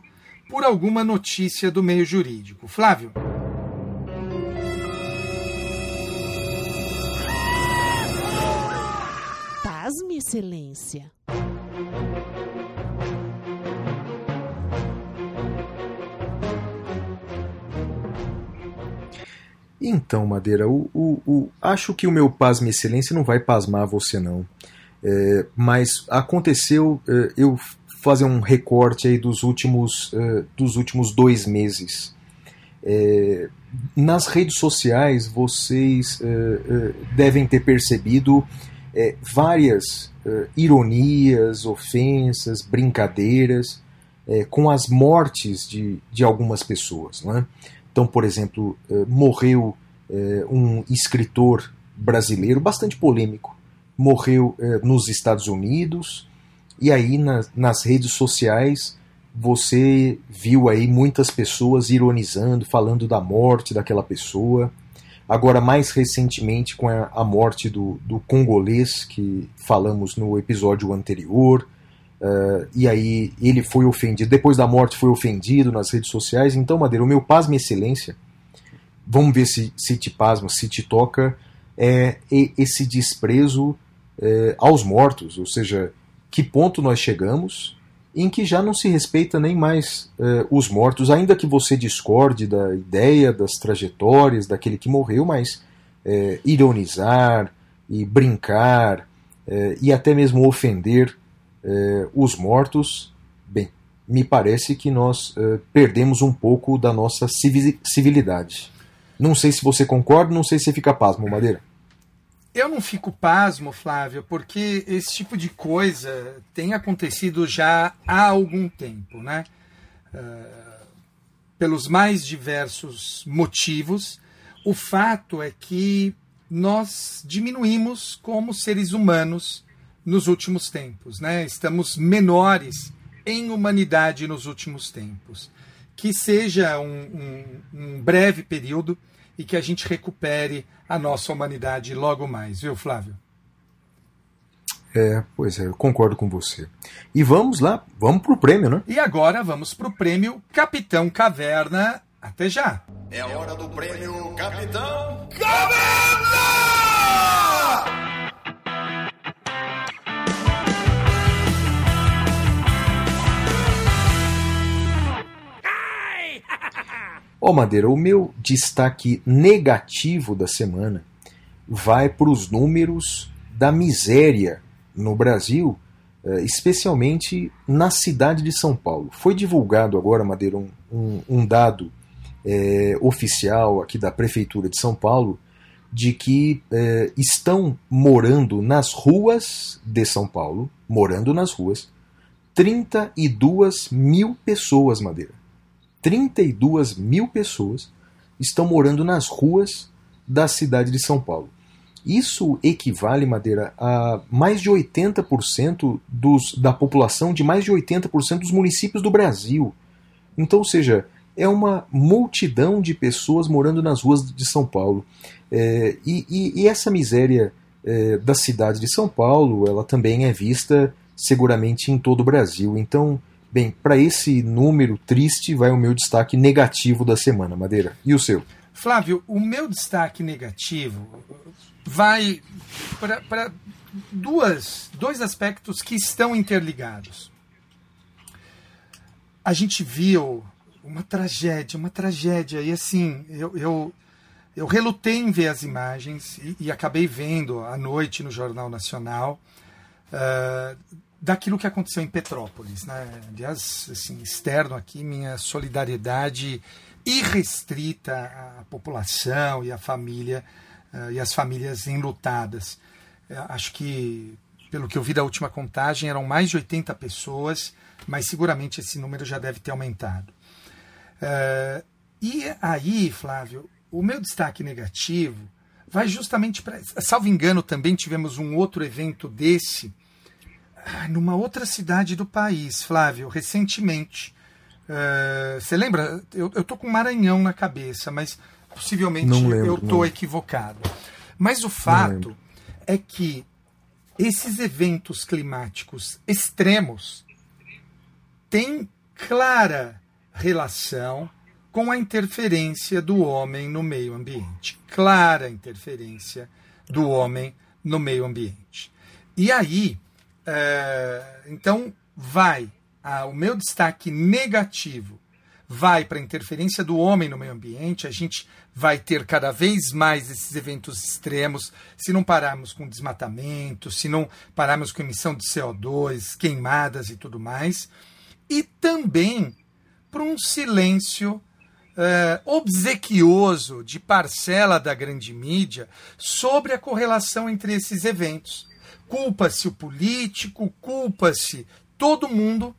por alguma notícia do meio jurídico. Flávio? Pasme, excelência. Então, Madeira, o, o- o- acho que o meu pasme excelência não vai pasmar você, não. É, mas aconteceu é, eu fazer um recorte aí dos últimos, é, dos últimos dois meses. É, nas redes sociais, vocês é, devem ter percebido várias ironias, ofensas, brincadeiras com as mortes de, de algumas pessoas. Não é? Então, por exemplo, morreu um escritor brasileiro bastante polêmico. Morreu nos Estados Unidos, e aí na- nas redes sociais você viu aí muitas pessoas ironizando, falando da morte daquela pessoa. Agora, mais recentemente, com a, a morte do, do congolês, que falamos no episódio anterior, Uh, e aí ele foi ofendido, depois da morte foi ofendido nas redes sociais. Então, Madeira, o meu pasme excelência, vamos ver se, se te pasma, se te toca, é esse desprezo é, aos mortos, ou seja, que ponto nós chegamos em que já não se respeita nem mais é, os mortos, ainda que você discorde da ideia, das trajetórias daquele que morreu, mas é, ironizar e brincar é, e até mesmo ofender eh, os mortos, bem, me parece que nós eh, perdemos um pouco da nossa civi- civilidade. Não sei se você concorda, não sei se fica pasmo, Madeira. Eu não fico pasmo, Flávio, porque esse tipo de coisa tem acontecido já há algum tempo, né? Ah, pelos mais diversos motivos. O fato é que nós diminuímos como seres humanos nos últimos tempos, né? Estamos menores em humanidade nos últimos tempos. Que seja um, um- um breve período e que a gente recupere a nossa humanidade logo mais, viu, Flávio? É, pois é, eu concordo com você. E vamos lá, vamos pro prêmio, né? E agora vamos para o prêmio Capitão Caverna. Até já! É a hora do prêmio Capitão Ó, Madeira, o meu destaque negativo da semana vai para os números da miséria no Brasil, eh, especialmente na cidade de São Paulo. Foi divulgado agora, Madeira, um, um- dado eh, oficial aqui da Prefeitura de São Paulo de que eh, estão morando nas ruas de São Paulo, morando nas ruas, 32 mil pessoas, Madeira. 32 mil pessoas estão morando nas ruas da cidade de São Paulo. Isso equivale, Madeira, a mais de 80% dos, da população de mais de 80% dos municípios do Brasil. Então, ou seja, é uma multidão de pessoas morando nas ruas de São Paulo. É, e, e- e essa miséria é, da cidade de São Paulo, ela também é vista seguramente em todo o Brasil. Então, bem, para esse número triste vai o meu destaque negativo da semana, Madeira. E o seu? Flávio, o meu destaque negativo vai para duas dois aspectos que estão interligados. a gente viu uma tragédia, uma tragédia. E assim, eu, eu, eu relutei em ver as imagens e, e acabei vendo à noite no Jornal Nacional uh, daquilo que aconteceu em Petrópolis. Né? Aliás, assim, externo aqui, minha solidariedade irrestrita à população e à família uh, e às famílias enlutadas. Uh, acho que, pelo que eu vi da última contagem, eram mais de 80 pessoas, mas seguramente esse número já deve ter aumentado. Uh, e aí, Flávio, o meu destaque negativo vai justamente para. Salvo engano, também tivemos um outro evento desse numa outra cidade do país, Flávio, recentemente. Uh, você lembra? Eu, eu tô com Maranhão na cabeça, mas possivelmente lembro, eu tô equivocado. Mas o fato é que esses eventos climáticos extremos têm clara relação com a interferência do homem no meio ambiente. Clara interferência do homem no meio ambiente. E aí, é, então, vai. Ah, o meu destaque negativo vai para a interferência do homem no meio ambiente, a gente vai ter cada vez mais esses eventos extremos, se não pararmos com desmatamento, se não pararmos com emissão de CO2, queimadas e tudo mais, e também para um silêncio eh, obsequioso de parcela da grande mídia sobre a correlação entre esses eventos. Culpa-se o político, culpa-se todo mundo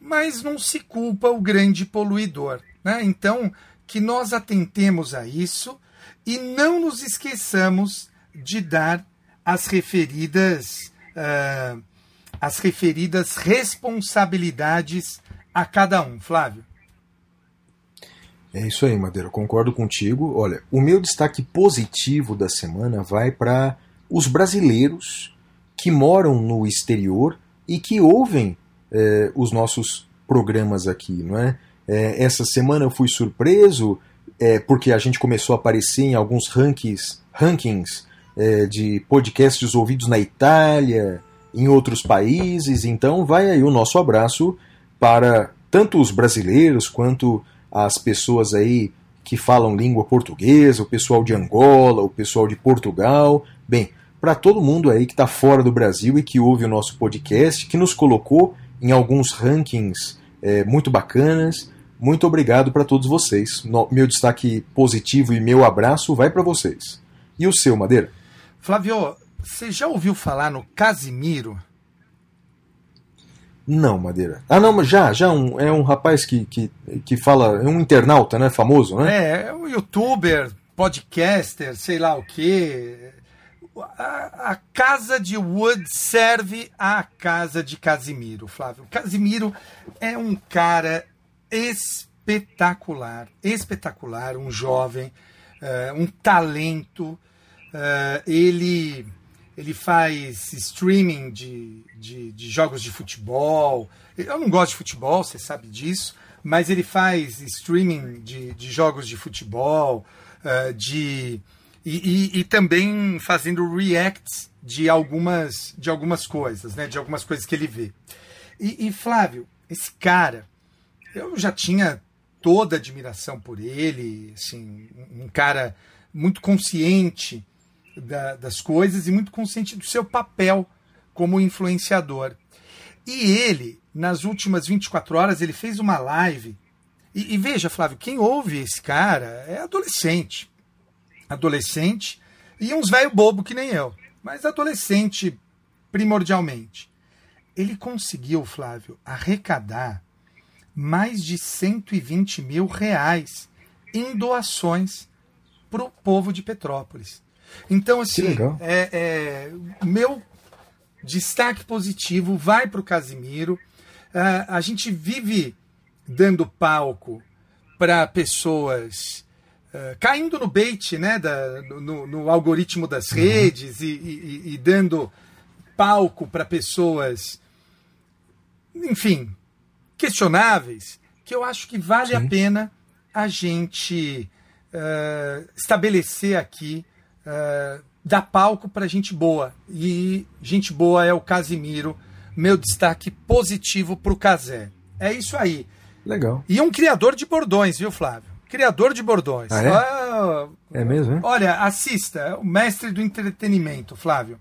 mas não se culpa o grande poluidor. Né? Então, que nós atentemos a isso e não nos esqueçamos de dar as referidas, uh, as referidas responsabilidades a cada um. Flávio. É isso aí, Madeira, concordo contigo. Olha, o meu destaque positivo da semana vai para os brasileiros que moram no exterior e que ouvem eh, os nossos programas aqui, não é? Eh, essa semana eu fui surpreso eh, porque a gente começou a aparecer em alguns rankings, rankings de podcasts ouvidos na Itália, em outros países. Então vai aí o nosso abraço para tanto os brasileiros quanto as pessoas aí que falam língua portuguesa, o pessoal de Angola, o pessoal de Portugal. Bem, para todo mundo aí que está fora do Brasil e que ouve o nosso podcast, que nos colocou em alguns rankings é, muito bacanas. Muito obrigado para todos vocês. No- meu destaque positivo e meu abraço vai para vocês. E o seu, Madeira? Flávio, você já ouviu falar no Casimiro? Não, Madeira. Ah, não, já, já um, é um rapaz que, que, que fala, é um internauta, né? Famoso, né? É, é um youtuber, podcaster, sei lá o quê. A, casa de Wood serve à casa de Casimiro, Flávio. Casimiro é um cara espetacular, espetacular, um jovem, eh, um talento. Eh, ele, ele faz streaming de, de, de jogos de futebol. Eu não gosto de futebol, você sabe disso, mas ele faz streaming de, de jogos de futebol, eh, de e, e- e também fazendo reacts de algumas de algumas coisas, né? De algumas coisas que ele vê. E, e, Flávio, esse cara, eu já tinha toda admiração por ele, assim, um cara muito consciente da- das coisas e muito consciente do seu papel como influenciador. E ele, nas últimas 24 horas, ele fez uma live. E, e veja, Flávio, quem ouve esse cara é adolescente. Adolescente e uns velho bobo que nem eu. Mas adolescente primordialmente. Ele conseguiu, Flávio, arrecadar mais de 120 mil reais em doações para o povo de Petrópolis. Então, assim, é, é, meu destaque positivo vai para o Casimiro. Ah, a gente vive dando palco para pessoas ah, caindo no bait, né, da- no, no algoritmo das redes e, e- e- e dando palco para pessoas, enfim, questionáveis, que eu acho que vale a pena a gente ah, estabelecer aqui, ah, dar palco para gente boa. E gente boa é o Casimiro, meu destaque positivo para o Casé. É isso aí. Legal. E um criador de bordões, viu, Flávio? Criador de bordões. Ah, é? Ah, É mesmo, né? olha, assista, é o mestre do entretenimento, Flávio.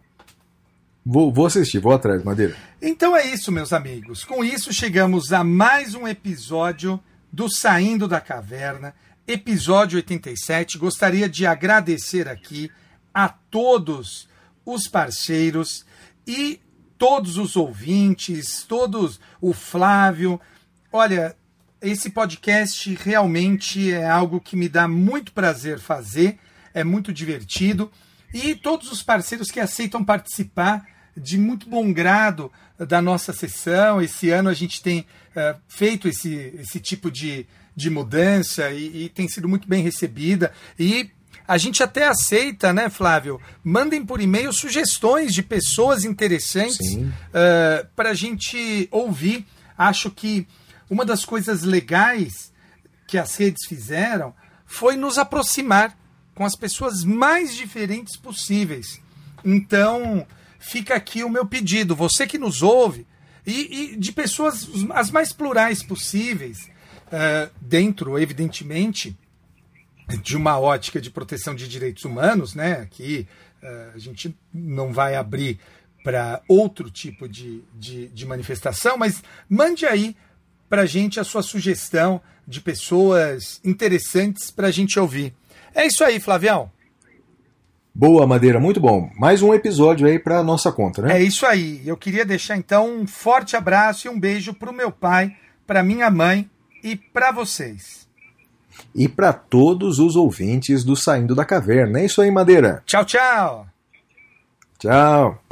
Vou, vou assistir, vou atrás, Madeira. Então é isso, meus amigos. Com isso, chegamos a mais um episódio do Saindo da Caverna, episódio 87. Gostaria de agradecer aqui a todos os parceiros e todos os ouvintes, todos o Flávio. Olha, esse podcast realmente é algo que me dá muito prazer fazer, é muito divertido. E todos os parceiros que aceitam participar de muito bom grado da nossa sessão. Esse ano a gente tem eh, feito esse, esse tipo de, de mudança e, e tem sido muito bem recebida. E a gente até aceita, né, Flávio? Mandem por e-mail sugestões de pessoas interessantes Sim. para a gente ouvir. Acho que uma das coisas legais que as redes fizeram foi nos aproximar com as pessoas mais diferentes possíveis. Então, fica aqui o meu pedido. Você que nos ouve, e, e de pessoas as mais plurais possíveis, eh, dentro, evidentemente, de uma ótica de proteção de direitos humanos, né? Aqui eh, a gente não vai abrir para outro tipo de, de, de manifestação, mas mande aí para a gente a sua sugestão de pessoas interessantes para a gente ouvir. É isso aí, Flavião. Boa, Madeira, muito bom. Mais um episódio aí pra nossa conta, né? É isso aí. Eu queria deixar então um forte abraço e um beijo para o meu pai, para minha mãe e para vocês. E pra todos os ouvintes do Saindo da Caverna. É isso aí, Madeira. Tchau, tchau. Tchau.